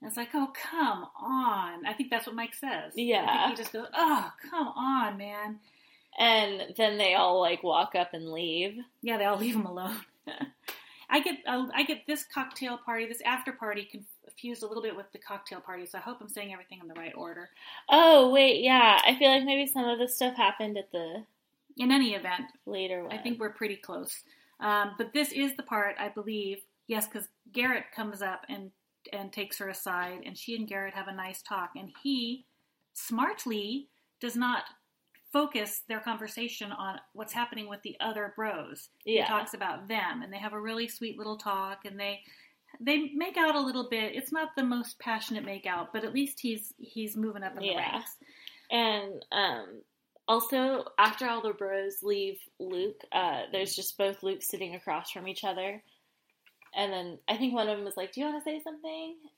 And it's like, "Oh, come on!" I think that's what Mike says. I Yeah. think he just goes, "Oh, come on, man." and then they all like walk up and leave. Yeah, they all leave him alone. I get, uh, I get this cocktail party, this after party, confused a little bit with the cocktail party. So I hope I'm saying everything in the right order. Oh wait, yeah. I feel like maybe some of this stuff happened at the In any event, later one. I think we're pretty close. Um, but this is the part I believe, yes, because Garrett comes up and and takes her aside, and she and Garrett have a nice talk, and he smartly does not focus their conversation on what's happening with the other bros. Yeah. He talks about them, and they have a really sweet little talk, and they they make out a little bit. It's not the most passionate make out, but at least he's he's moving up in the Yeah. ranks. and um, also after all the bros leave Luke, uh, there's just both Luke sitting across from each other, and then I think one of them was like, "Do you want to say something?" Does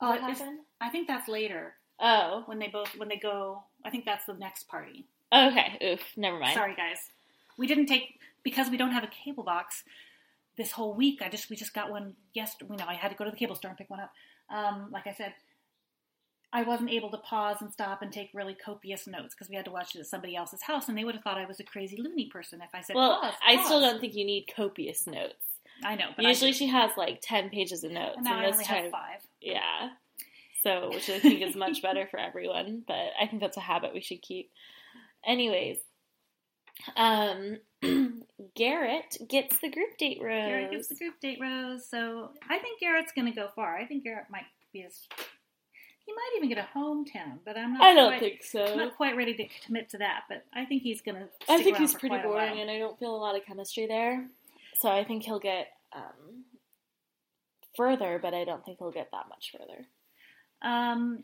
Oh, that happen? I think that's later Oh, when they both when they go. I think that's the next party. Okay, oof, never mind. Sorry, guys. We didn't take because we don't have a cable box this whole week. I just we just got one yesterday. You know, I had to go to the cable store and pick one up. Um, like I said, I wasn't able to pause and stop and take really copious notes because we had to watch it at somebody else's house, and they would have thought I was a crazy loony person if I said Well, pause. I still don't think you need copious notes. I know, but Usually I, she has like 10 pages of notes. and now I this only time, have five. Yeah. So, which I think is much better for everyone, but I think that's a habit we should keep. Anyways, um, Garrett gets the group date rose. Garrett gets the group date rose, so I think Garrett's going to go far. I think Garrett might be as he might even get a hometown, but I'm not. I don't quite, think so. I'm not quite ready to commit to that. But I think he's going to. I think he's pretty boring, and I don't feel a lot of chemistry there. So I think he'll get um, further, but I don't think he'll get that much further. Um,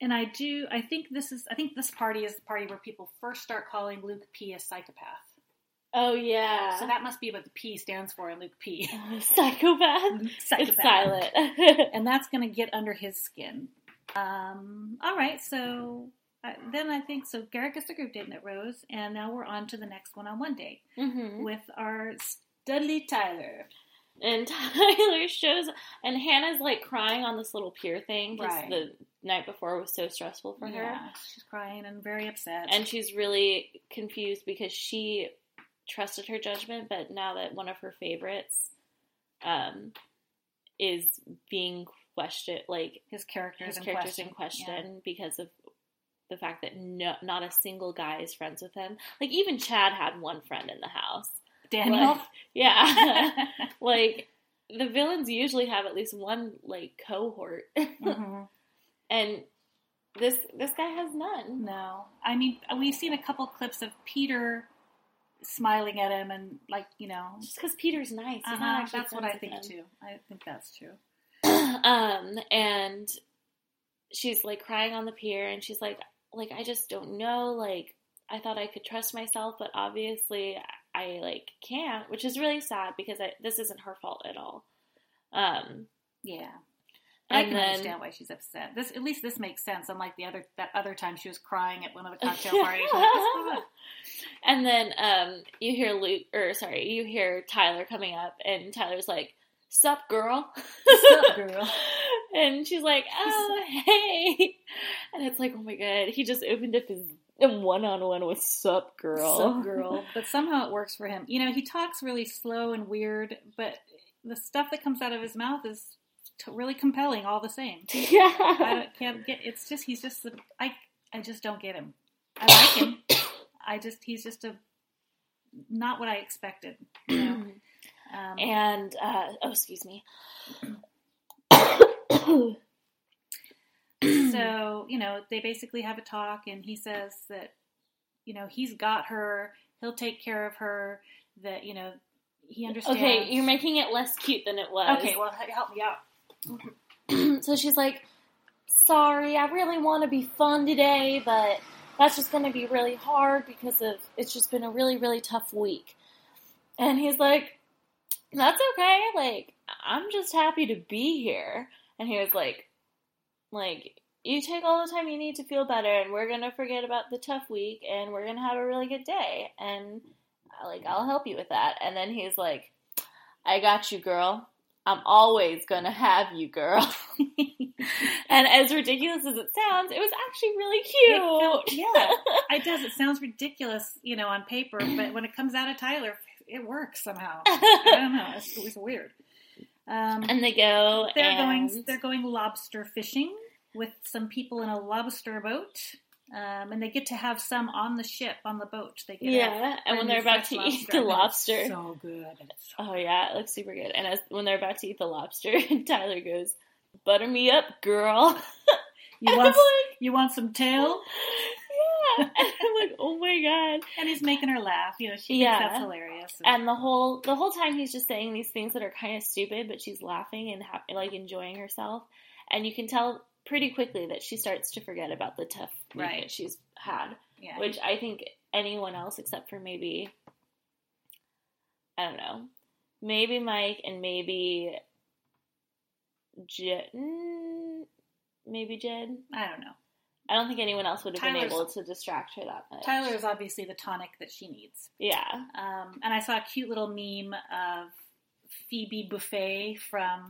and I do. I think this is. I think this party is the party where people first start calling Luke P a psychopath. Oh yeah, So that must be what the P stands for in Luke P. psychopath. psychopath. It's silent. and that's going to get under his skin. Um, all right, so uh, then I think so. Garrett is the group date at Rose, and now we're on to the next one-on-one date hmm with our Studley Tyler. And Tyler shows, and Hannah's like crying on this little pier thing because Right. the night before was so stressful for her. Yeah, she's crying and very upset. And she's really confused because she trusted her judgment, but now that one of her favorites um, is being questioned, like his characters, his in character's question. in question because of the fact that no, not a single guy is friends with him. Like even Chad had one friend in the house. Yeah. Daniel. Like, yeah, like the villains usually have at least one like cohort, Mhm. and this this guy has none. No, I mean we've seen a couple clips of Peter smiling at him and like you know. Just because Peter's nice, Uh-huh, that's what I think him. too. I think that's true. um, and she's like crying on the pier, and she's like, like I just don't know. Like I thought I could trust myself, but obviously I like can't, which is really sad because I, this isn't her fault at all. Um, Yeah. I can then- understand why she's upset. This at least this makes sense. Unlike the other that other time she was crying at one of the cocktail parties. Like, "What's going on?" and then um, you hear Luke, or sorry, you hear Tyler coming up, and Tyler's like, "Sup, girl." Sup, girl? and she's like, "Oh, hey," and it's like, "Oh my god!" He just opened up his one on one with "Sup, girl." Sup, girl. But somehow it works for him. You know, he talks really slow and weird, but the stuff that comes out of his mouth is t- really compelling all the same. Yeah. don't, can't get. It's just he's just. I I just don't get him. I like him. I just he's just a not what I expected. You know? Um, and uh, oh, excuse me. so you know they basically have a talk, and he says that you know he's got her. He'll take care of her. That you know he understands. okay, you're making it less cute than it was. Okay, well help me out. so she's like, "Sorry, I really want to be fun today, but that's just going to be really hard because of it's just been a really really tough week." And he's like, "That's okay. Like, I'm just happy to be here." And he was like, "Like, you take all the time you need to feel better, and we're gonna forget about the tough week, and we're gonna have a really good day, and uh, like I'll help you with that." And then he's like, "I got you, girl." I'm always gonna have you, girl. and as ridiculous as it sounds, it was actually really It cute. yeah, it does. It sounds ridiculous, you know, on paper, but when it comes out of Tyler, it works somehow. I don't know. It's, it's weird. Um, and they go. they're and- going. They're going lobster fishing with some people in a lobster boat, um, and they get to have some on the ship on the boat. They get yeah, and when they're about to eat the lobster, So good. So oh yeah, it looks super good. And as when they're about to eat the lobster, Tyler goes, "Butter me up, girl." You want like, you want some tail? Yeah, and I'm like, oh my god. And he's making her laugh. You know, she Yeah. thinks that's hilarious. And the whole the whole time he's just saying these things that are kind of stupid, but she's laughing and ha- like enjoying herself. And you can tell pretty quickly that she starts to forget about the tough week Right. that she's had, yeah, which I think anyone else except for maybe I don't know, maybe Mike and maybe Jed, mm, maybe Jed, I don't know. I don't think anyone else would have been able to distract her that much. Tyler is obviously the tonic that she needs. Yeah. Um, and I saw a cute little meme of Phoebe Buffay from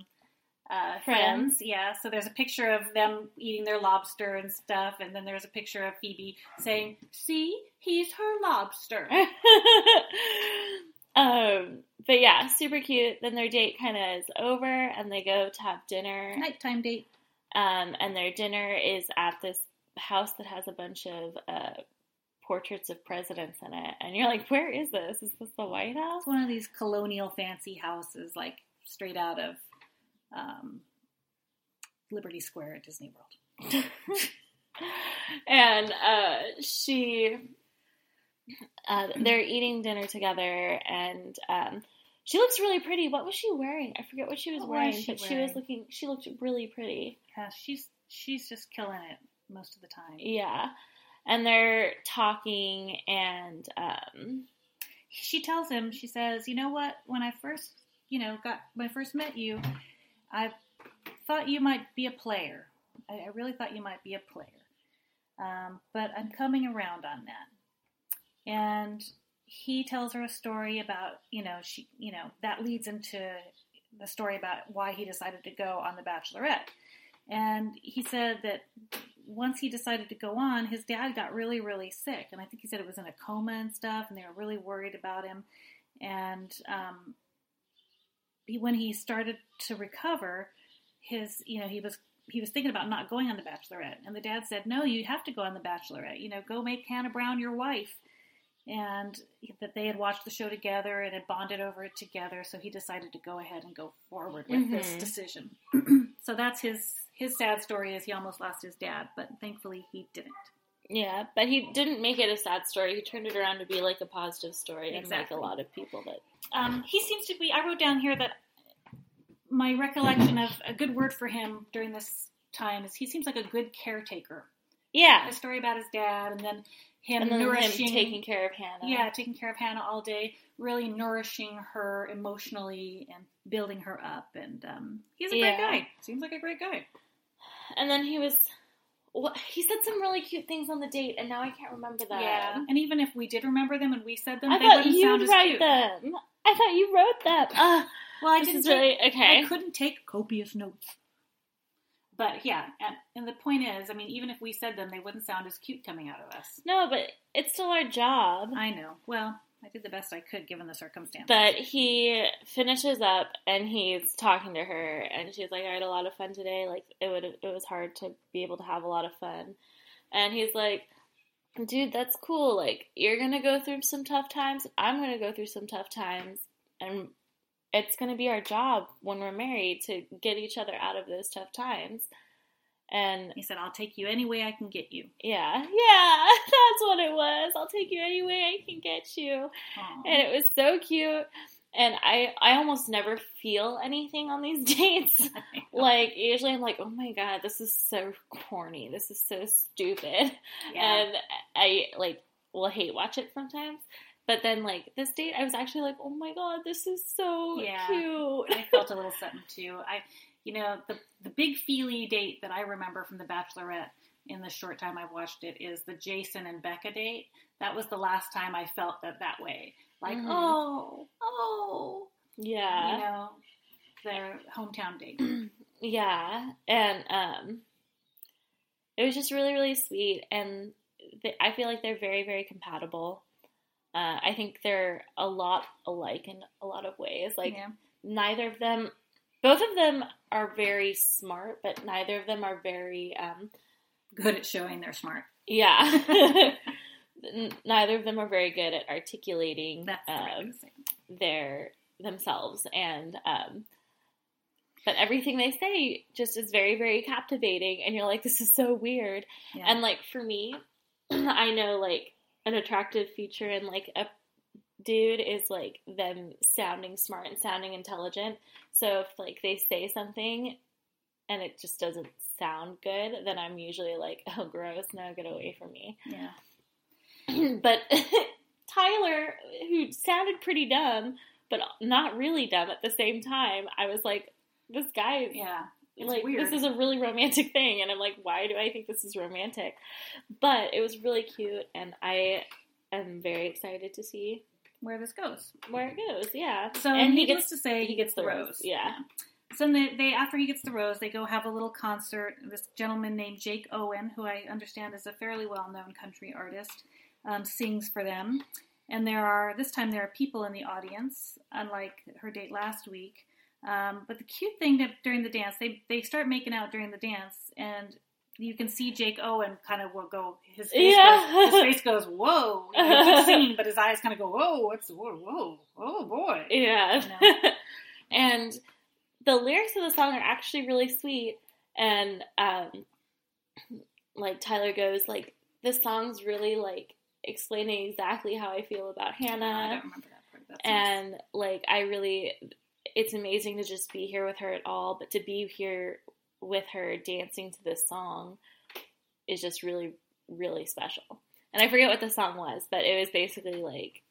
uh, Friends. Friends. Yeah, so there's a picture of them eating their lobster and stuff, and then there's a picture of Phoebe saying, "See, he's her lobster." um, but yeah, super cute. Then their date kind of is over, and they go to have dinner. Nighttime date. Um, and their dinner is at this house that has a bunch of uh, portraits of presidents in it. And you're like, where is this? Is this the White House? It's one of these colonial fancy houses, like straight out of um, Liberty Square at Disney World. and uh, she, uh, they're eating dinner together, and um, she looks really pretty. What was she wearing? I forget what she was What was wearing, she but she was looking. She looked really pretty. Yeah, she's she's just killing it most of the time. Yeah, and they're talking, and um, she tells him, she says, "You know what? When I first, you know, got when I first met you, I thought you might be a player. I, I really thought you might be a player, um, but I'm coming around on that." And he tells her a story about, you know, she, you know, that leads into the story about why he decided to go on The Bachelorette. And he said that once he decided to go on, his dad got really, really sick, and I think he said it was in a coma and stuff, and they were really worried about him. And um, he, when he started to recover, his, you know, he was he was thinking about not going on The Bachelorette, and the dad said, "No, you have to go on The Bachelorette. You know, go make Hannah Brown your wife." And that they had watched the show together and had bonded over it together, so he decided to go ahead and go forward with this Mhm. decision. so that's his his sad story is he almost lost his dad, but thankfully he didn't. yeah, but he didn't make it a sad story. He turned it around to be like a positive story, Exactly. unlike a lot of people that. Um, he seems to be. I wrote down here that my recollection of a good word for him during this time is he seems like a good caretaker. Yeah, A story about his dad, and then him and then nourishing, him taking care of Hannah. yeah, taking care of Hannah all day, really nourishing her emotionally and building her up. And um, he's a Yeah. great guy. Seems like a great guy. And then he was. He said some really cute things on the date, and now I can't remember them. Yeah, and even if we did remember them and we said them, I they thought wouldn't you'd sound as cute. them. I thought you wrote them. Uh, Well, I didn't take- really okay. I couldn't take copious notes. But yeah, and, and the point is, I mean, even if we said them, they wouldn't sound as cute coming out of us. No, but it's still our job. I know. Well, I did the best I could given the circumstances. But he finishes up and he's talking to her, and she's like, "I had a lot of fun today. Like it would, it was hard to be able to have a lot of fun." And he's like, "Dude, that's cool. Like you're gonna go through some tough times. I'm gonna go through some tough times, and it's gonna be our job when we're married to get each other out of those tough times." And he said, "I'll take you any way I can get you." yeah, yeah, that's what it was. I'll take you any way I can get you Aw. and it was so cute. And I, I almost never feel anything on these dates. like usually, I'm like, oh my god, this is so corny. This is so stupid. yeah. And I like will hate watch it sometimes. But then like this date, I was actually like, oh my god, this is so Yeah. cute. I felt a little something too. I, you know, the the big feely date that I remember from The Bachelorette in the short time I've watched it is the Jason and Becca date. That was the last time I felt that that way. Like, Mhm. oh, oh, yeah. you know, their hometown date. Yeah, and um, it was just really, really sweet, and th- I feel like they're very, very compatible. Uh, I think they're a lot alike in a lot of ways. Like yeah. neither of them, both of them are very smart, but neither of them are very, um, good at showing they're smart. yeah. Neither of them are very good at articulating That's the right way um, to say it. their themselves and um but everything they say just is very very captivating and you're like this is so weird Yeah. and like for me i know like an attractive feature in like a dude is like them sounding smart and sounding intelligent so if like they say something and it just doesn't sound good then i'm usually like oh gross no get away from me yeah. but Tyler, who sounded pretty dumb, but not really dumb at the same time, I was like, this guy, Yeah. Like weird. this is a really romantic thing and i'm like why do i think this is romantic but it was really cute and i am very excited to see where this goes. where it goes yeah So and he needless gets to say, he gets the rose. yeah So then they, they after he gets the rose, they go have a little concert. This gentleman named Jake Owen, who I understand is a fairly well-known country artist, um, sings for them. And there are this time there are people in the audience, unlike her date last week. Um, but the cute thing that during the dance, they they start making out during the dance, and you can see Jake Owen kind of will go. His face Yeah. goes, his face goes whoa. You know, he singing, but his eyes kind of go whoa. What's whoa whoa oh boy. Yeah. You and the lyrics of the song are actually really sweet. And um, like Tyler goes, like the song's really like explaining exactly how I feel about I Hannah. don't remember that part. That's nice. And like I really, it's amazing to just be here with her at all. But to be here with her dancing to this song is just really, really special. And I forget what the song was, but it was basically like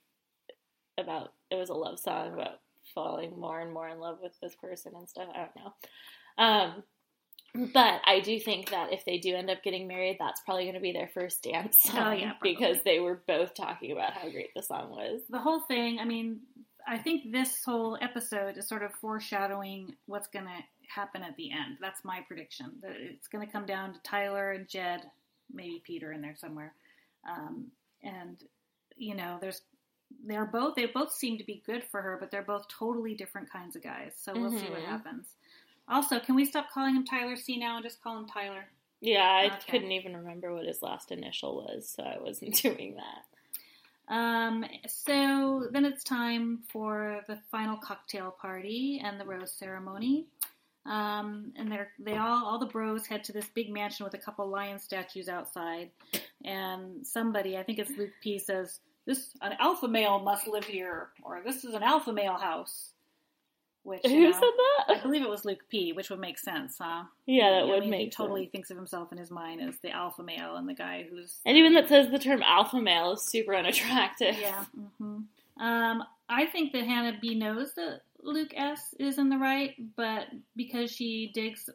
about it was a love song about falling more and more in love with this person and stuff. I don't know. Um, but I do think that if they do end up getting married, that's probably going to be their first dance song Oh, yeah, because they were both talking about how great the song was. the whole thing, I mean, I think this whole episode is sort of foreshadowing what's going to happen at the end. That's my prediction. That it's going to come down to Tyler and Jed, maybe Peter in there somewhere. Um, and you know, there's they're both they both seem to be good for her, but they're both totally different kinds of guys. So we'll see what Mhm. happens. Also, can we stop calling him Tyler C now and just call him Tyler? Yeah, I Okay. couldn't even remember what his last initial was, so I wasn't doing that. Um, so then it's time for the final cocktail party and the rose ceremony. Um, and they're they all all the bros head to this big mansion with a couple lion statues outside, and somebody I think it's Luke P says this an alpha male must live here, or this is an alpha male house. Which Who know, said that? I believe it was Luke P, which would make sense, huh? Yeah, that would mean, make he totally sense. thinks of himself in his mind as the alpha male and the guy who's Anyone that says the term alpha male is super unattractive. Yeah. hmm Um, I think that Hannah B knows that Luke S is in the right, but because she digs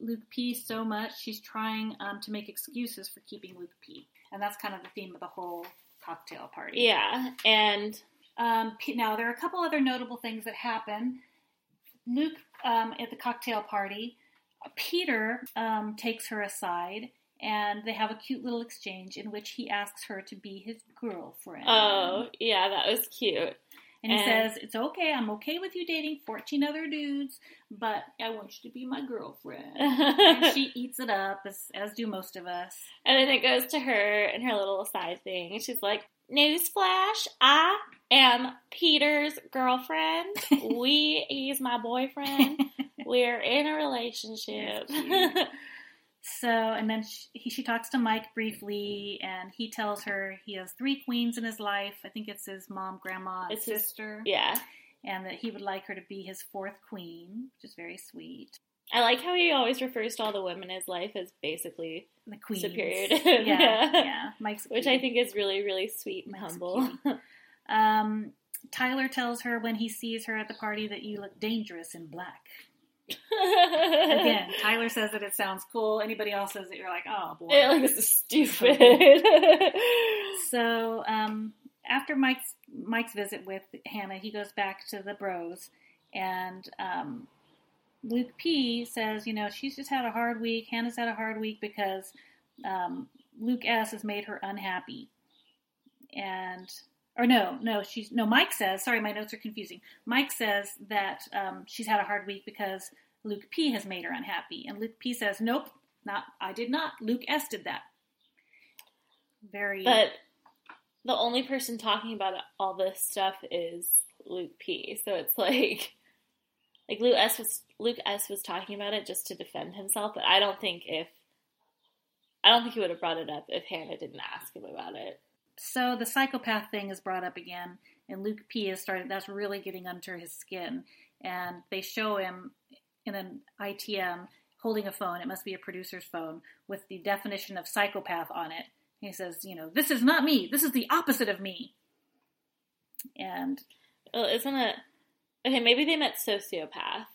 Luke P so much, she's trying um, to make excuses for keeping Luke P, and that's kind of the theme of the whole cocktail party. Yeah, and Um, now there are a couple other notable things that happen. Luke um, at the cocktail party, Peter um, takes her aside. And they have a cute little exchange in which he asks her to be his girlfriend. oh, yeah, that was cute. And he And- says, It's okay, I'm okay with you dating 14 other dudes, but I want you to be my girlfriend. and she eats it up, as, as do most of us. And then it goes to her and her little side thing. She's like, Newsflash, I am Peter's girlfriend. we, he's my boyfriend. We're in a relationship. So, and then she, he, she talks to Mike briefly, and he tells her he has three queens in his life. I think it's his mom, grandma, and It's his- sister. yeah. And that he would like her to be his fourth queen, which is very sweet. I like how he always refers to all the women in his life as basically, The queens. Superior to him, Yeah, yeah. yeah. Mike's which I think is really, really sweet and Mike's humble. Um, Tyler tells her when he sees her at the party that you look dangerous in black. Again, Tyler says that it sounds cool. Anybody else says that you're like, oh boy. Yeah, like this is stupid. So um, after Mike's Mike's visit with Hannah, he goes back to the Bros, and um, Luke P says, you know, she's just had a hard week. Hannah's had a hard week because um, Luke S has made her unhappy, and or no, no, she's no. Mike says, sorry, my notes are confusing. Mike says that um, she's had a hard week because Luke P has made her unhappy, and Luke P says, nope, not I did not. Luke S did that. Very, but the only person talking about all this stuff is Luke P. So it's like, like Luke S was Luke S was talking about it just to defend himself. But I don't think if I don't think he would have brought it up if Hannah didn't ask him about it. So the psychopath thing is brought up again, and Luke P is starting. That's really getting under his skin, and they show him in an ITM holding a phone. It must be a producer's phone with the definition of psychopath on it. He says, "You know, this is not me. This is the opposite of me." And Well, isn't it? Okay, maybe they meant sociopath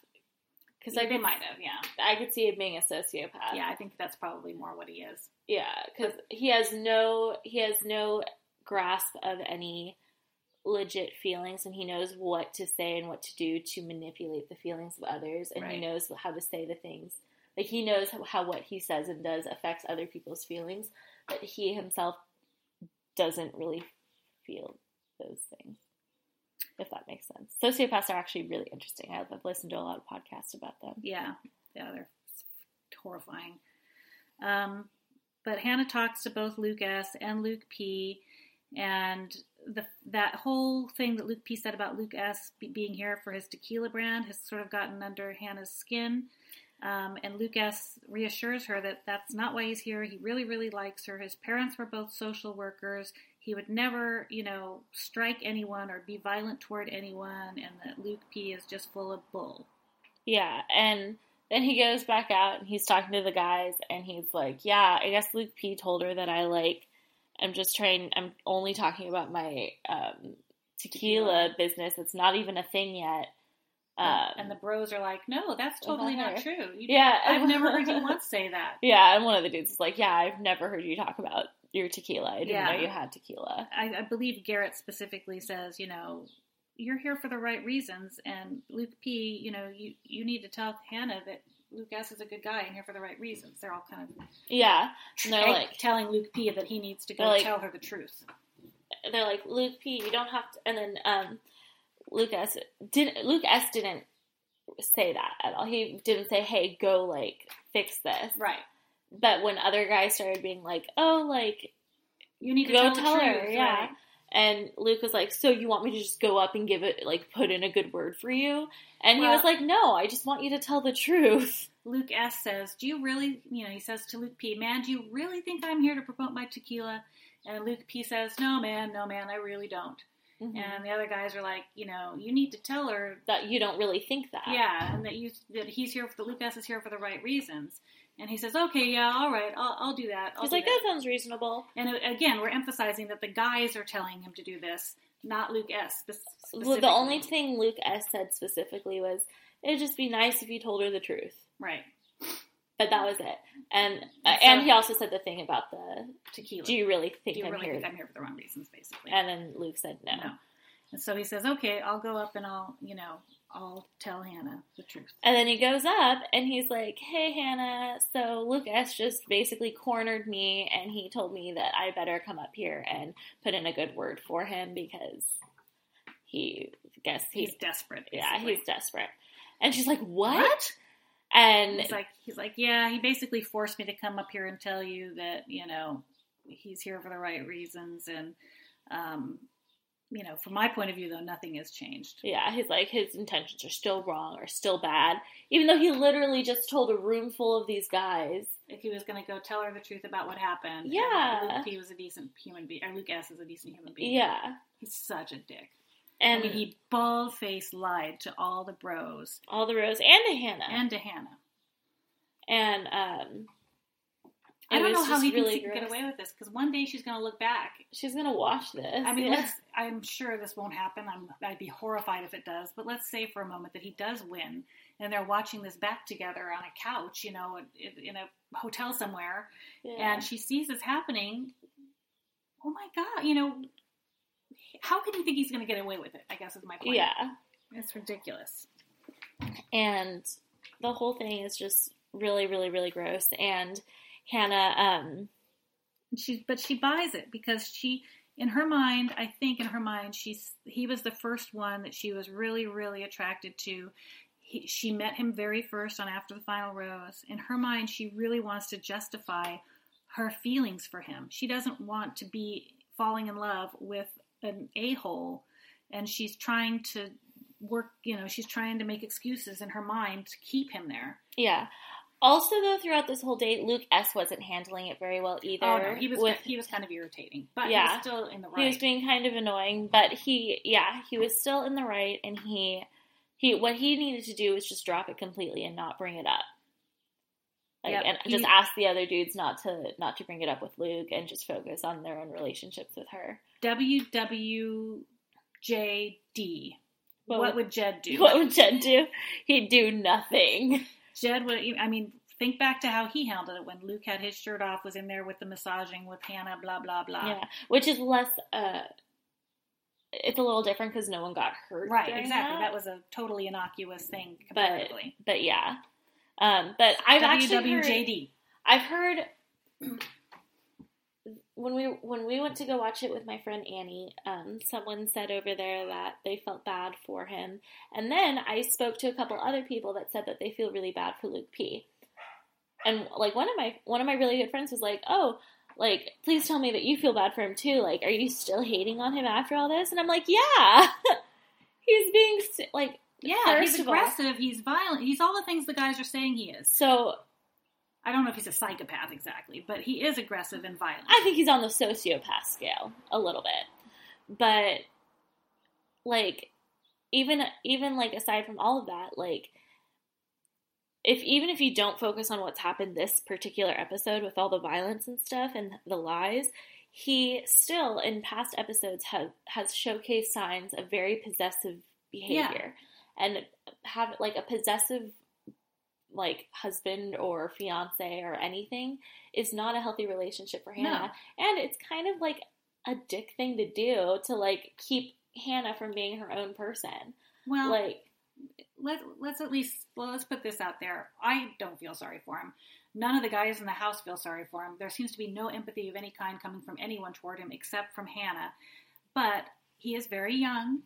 because Yeah, I they could, might have, yeah. I could see him being a sociopath. Yeah, I think that's probably more what he is. Yeah, because he has no he has no grasp of any legit feelings, and he knows what to say and what to do to manipulate the feelings of others, and he knows how to say the things. Like he knows how, how what he says and does affects other people's feelings, but he himself doesn't really feel those things. If that makes sense. Sociopaths are actually really interesting. I've, listened to a lot of podcasts about them. Yeah, yeah, they're horrifying. Um, but Hannah talks to both Luke S. and Luke P. And the that whole thing that Luke P. said about Luke S. Being here for his tequila brand has sort of gotten under Hannah's skin. Um, and Luke S. reassures her that that's not why he's here. He really, really likes her. His parents were both social workers. He would never, you know, strike anyone or be violent toward anyone. And that Luke P. is just full of bull. Yeah, and then he goes back out and he's talking to the guys and he's like, "Yeah, I guess Luke P told her that I like I'm just trying I'm only talking about my um tequila, business. It's not even a thing yet." Um, and the bros are like, "No, that's totally not true. You, yeah, I've never heard you once say that." Yeah, and one of the dudes is like, "Yeah, I've never heard you talk about your tequila. I didn't Yeah. know you had tequila." I, I believe Garrett specifically says, you know, you're here for the right reasons, and Luke P, you know, you you need to tell Hannah that Luke S is a good guy and here for the right reasons. They're all kind of Yeah, and they're like, telling Luke P that he needs to go like- tell her the truth. they're like Luke P. You don't have to. And then um, Luke S. didn't. Luke S. didn't say that at all. He didn't say, "Hey, go like fix this." Right. But when other guys started being like, "Oh, like You need to Go tell, tell her, truth. yeah. right. And Luke was like, "So you want me to just go up and give it like put in a good word for you?" And he was like, "No, I just want you to tell the truth." Luke S says, "Do you really, you know?" He says to Luke P, "Man, do you really think I'm here to promote my tequila?" And Luke P says, "No, man, no, man, I really don't." Mhm. And the other guys are like, "You know, you need to tell her That you don't really think that. Yeah, and that you that he's here for the Luke S is here for the right reasons. And he says, "Okay, yeah, all right, I'll, I'll do that." I'll He's do like, that. "That sounds reasonable." And again, we're emphasizing that the guys are telling him to do this, not Luke S. Well, the only thing Luke S said specifically was, "It'd just be nice if you told her the truth." right But that was it. And uh, And so- and he also said the thing about the, tequila. "Do you really think Do you I'm really here?" think I'm here for the wrong reasons, basically? And then Luke said no. No. And so he says, "Okay, I'll go up and I'll, you know, I'll tell Hannah the truth." And then he goes up and he's like, "Hey Hannah, so Luke S just basically cornered me, and he told me that I better come up here and put in a good word for him because he guess He's he's desperate. yeah he's desperate." And she's like, "What?" What? And He's like, he's like, yeah. He basically forced me to come up here and tell you that you know he's here for the right reasons, and um, you know, from my point of view, though, nothing has changed. Yeah, he's like his intentions are still wrong or still bad, even though he literally just told a room full of these guys. If he was going to go tell her the truth about what happened, Yeah. P was a decent human being, or Luke S is a decent human being. Yeah, he's such a dick. and I mean, he bald faced lied to all the bros all the bros, and to Hannah, and to Hannah. and um, I don't know how he really can get away with this because one day she's going to look back She's gonna watch this. I mean, Yeah. let's, I'm sure this won't happen. I'm, I'd be horrified if it does. But let's say for a moment that he does win, and they're watching this back together on a couch, you know, in, in a hotel somewhere, Yeah. and she sees this happening. Oh my god! You know, how can you think he's going to get away with it? I guess is my point. yeah, it's ridiculous. and the whole thing is just really, really, really gross. And Hannah, um, she, but she buys it because she, in her mind, I think in her mind, she's he was the first one that she was really, really attracted to. He, she met him very first on After the Final Rose. In her mind, she really wants to justify her feelings for him. She doesn't want to be falling in love with an a hole, and she's trying to work. You know, she's trying to make excuses in her mind to keep him there. yeah. Also, though, throughout this whole date, Luke S wasn't handling it very well either. Oh no, he was with he was kind of irritating, but he Yeah. was still in the right. He was being kind of annoying, but he, yeah, he was still in the right, and he, he, what he needed to do was just drop it completely and not bring it up, like, Yep, and he- just ask the other dudes not to, not to bring it up with Luke, and just focus on their own relationships with her. WWJD. what, What would Jed do? What would Jed do? He'd do nothing. Jed would. I mean, think back to how he handled it when Luke had his shirt off, was in there with the massaging with Hannah, blah blah blah. Yeah, which is less. Uh, it's a little different because no one got hurt. Right, exactly. That. That was a totally innocuous thing but comparatively. but yeah. Um, but I've actually heard, WWJD. I've heard when we when we went to go watch it with my friend Annie, um, someone said over there that they felt bad for him, and then I spoke to a couple other people that said that they feel really bad for Luke P. And like one of my one of my really good friends was like, "Oh, like please tell me that you feel bad for him too. Like, are you still hating on him after all this?" And I'm like, "Yeah, he's being like." Yeah, he's of all- aggressive. He's violent. He's all the things the guys are saying he is. So I don't know if he's a psychopath exactly, but he is aggressive and violent. I think he's on the sociopath scale a little bit. But like even even like aside from all of that, like if even if you don't focus on what's happened this particular episode with all the violence and stuff and the lies, he still in past episodes have has showcased signs of very possessive behavior and have like a possessive like husband or fiance or anything is not a healthy relationship for Hannah. And it's kind of like a dick thing to do to like keep Hannah from being her own person. well, Like let let's at least well, let's put this out there. I don't feel sorry for him. None of the guys in the house feel sorry for him. There seems to be no empathy of any kind coming from anyone toward him except from Hannah. But he is very young.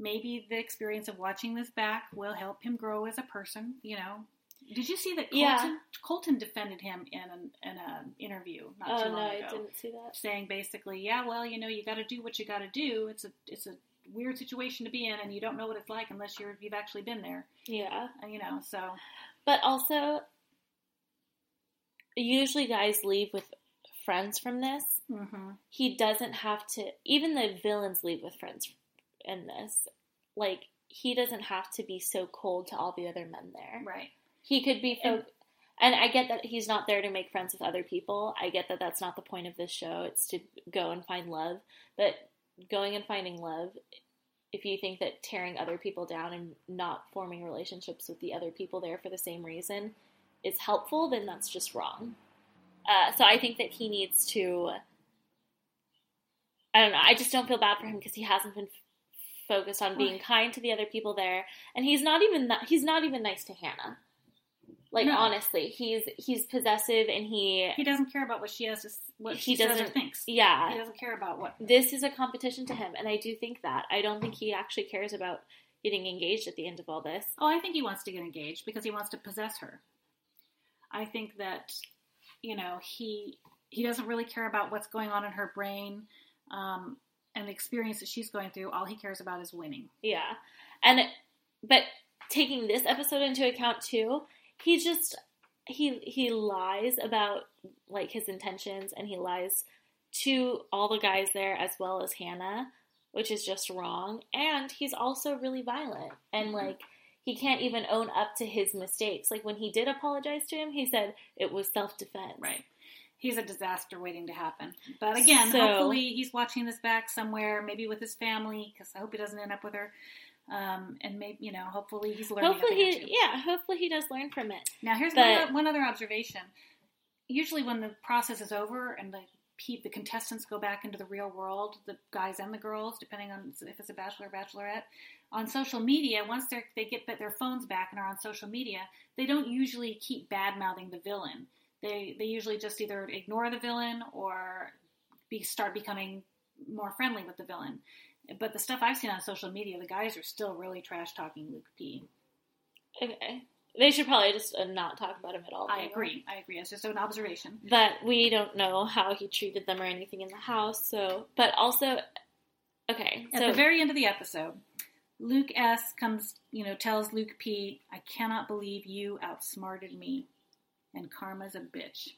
Maybe the experience of watching this back will help him grow as a person. You know. Did you see that Colton, Yeah. Colton defended him in an in an interview not oh too no, long I ago? didn't see that. saying basically, yeah, well, you know, you got to do what you got to do. It's a it's a weird situation to be in, and you don't know what it's like unless you're you've actually been there. Yeah. Uh, You know, so But also usually guys leave with friends from this. mhm. He doesn't have to even the villains leave with friends in this. Like he doesn't have to be so cold to all the other men there. right. He could be, And- fo- and I get that he's not there to make friends with other people. I get that that's not the point of this show. It's to go and find love. But going and finding love, if you think that tearing other people down and not forming relationships with the other people there for the same reason is helpful, then that's just wrong. Uh, so I think that he needs to. I don't know. I just don't feel bad for him because he hasn't been focused on being kind to the other people there, and he's not even that, he's not even nice to Hannah. Like No. honestly, he's he's possessive and he He doesn't care about what she has to what He she says or doesn't- thinks. yeah. He doesn't care about what. This is a competition to him, and I do think that. I don't think he actually cares about getting engaged at the end of all this. Oh, I think he wants to get engaged because he wants to possess her. I think that you know he he doesn't really care about what's going on in her brain um, and the experience that she's going through. All he cares about is winning. Yeah. And but taking this episode into account too, he just he he lies about like his intentions and he lies to all the guys there as well as Hannah, which is just wrong. And he's also really violent and Mhm. like he can't even own up to his mistakes. Like when he did apologize to him, he said it was self-defense. Right. He's a disaster waiting to happen. But again, So- hopefully he's watching this back somewhere, maybe with his family, because I hope he doesn't end up with her. Um, and maybe you know, hopefully he's learning. Hopefully a thing or he yeah, hopefully he does learn from it. Now, here's But- one, other, one other observation. Usually, when the process is over and the the contestants go back into the real world, the guys and the girls, depending on if it's a bachelor or bachelorette, on social media, once they they get their phones back and are on social media, they don't usually keep bad mouthing the villain. They they usually just either ignore the villain or be, start becoming more friendly with the villain. But the stuff I've seen on social media, the guys are still really trash talking Luke P. Okay. They should probably just uh, not talk about him at all. I agree. I agree. It's just an observation. But we don't know how he treated them or anything in the house. So, but also, okay. At so the very end of the episode, Luke S comes, you know, tells Luke P, I cannot believe you outsmarted me, and karma's a bitch."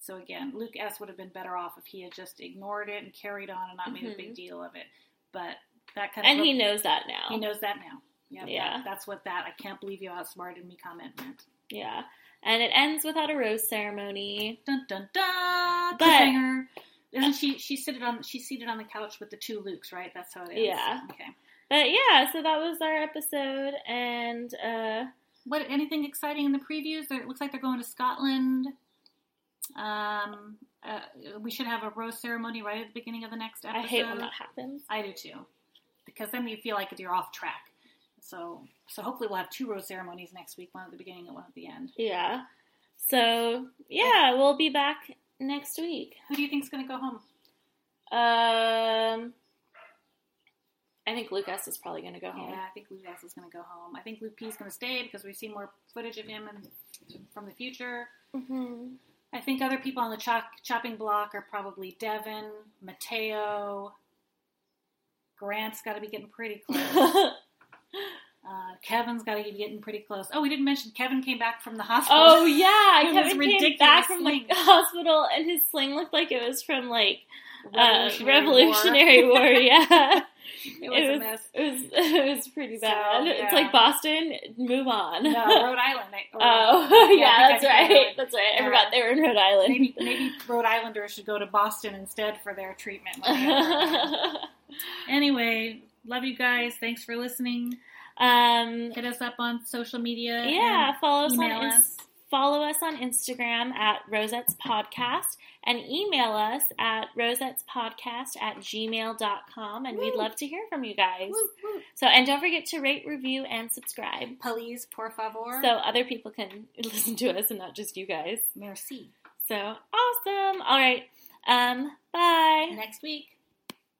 So again, Luke S would have been better off if he had just ignored it and carried on and not made a Mhm. big deal of it. But that kind of and of he knows that now. he knows that now. Yep, Yeah. that- that's what that "I can't believe you outsmarted me" comment meant. Yeah. And it ends without a rose ceremony. Dun dun dun. But-. Isn't she? She's seated on. She's seated on the couch with the two Lukes, right? That's how it is. Yeah. Okay. But yeah, so that was our episode, and uh, What anything exciting in the previews? It looks like they're going to Scotland. Um, uh, we should have a rose ceremony right at the beginning of the next episode. I hate when that happens. I do too, because then you feel like you're off track. So, so hopefully we'll have two rose ceremonies next week, one at the beginning and one at the end. Yeah. So yeah, we'll be back next week. Who do you think's going to go home? Um, I think Lucas is probably going to go home. Yeah, I think Lucas is going to go home. I think Luke P is going to stay because we've seen more footage of him and from the future. hmm I think other people on the chop, chopping block are probably Devin, Mateo, Grant's got to be getting pretty close. Uh, Kevin's got to be getting pretty close. Oh, we didn't mention Kevin came back from the hospital. oh yeah, Kevin came back from the hospital, and his sling looked like it was from like uh, Revolutionary Revolutionary War. War. Yeah, it was it a was mess. it was it was pretty So, bad. yeah. It's like Boston. Move on. No, Rhode Island. I- Oh Yeah, yeah, that's right. That's right. I forgot they were in Rhode Island. Maybe maybe Rhode Islanders should go to Boston instead for their treatment. anyway, love you guys. Thanks for listening. um, Hit us up on social media. yeah, follow us on us. follow us on Instagram at Rosette's Podcast and email us at rosettspodcast at gmail.com and we'd love to hear from you guys. Woo, woo. So and don't forget to rate, review, and subscribe. Please, por favor. So other people can listen to us and not just you guys. merci. So awesome. All right. Um, bye. Next week.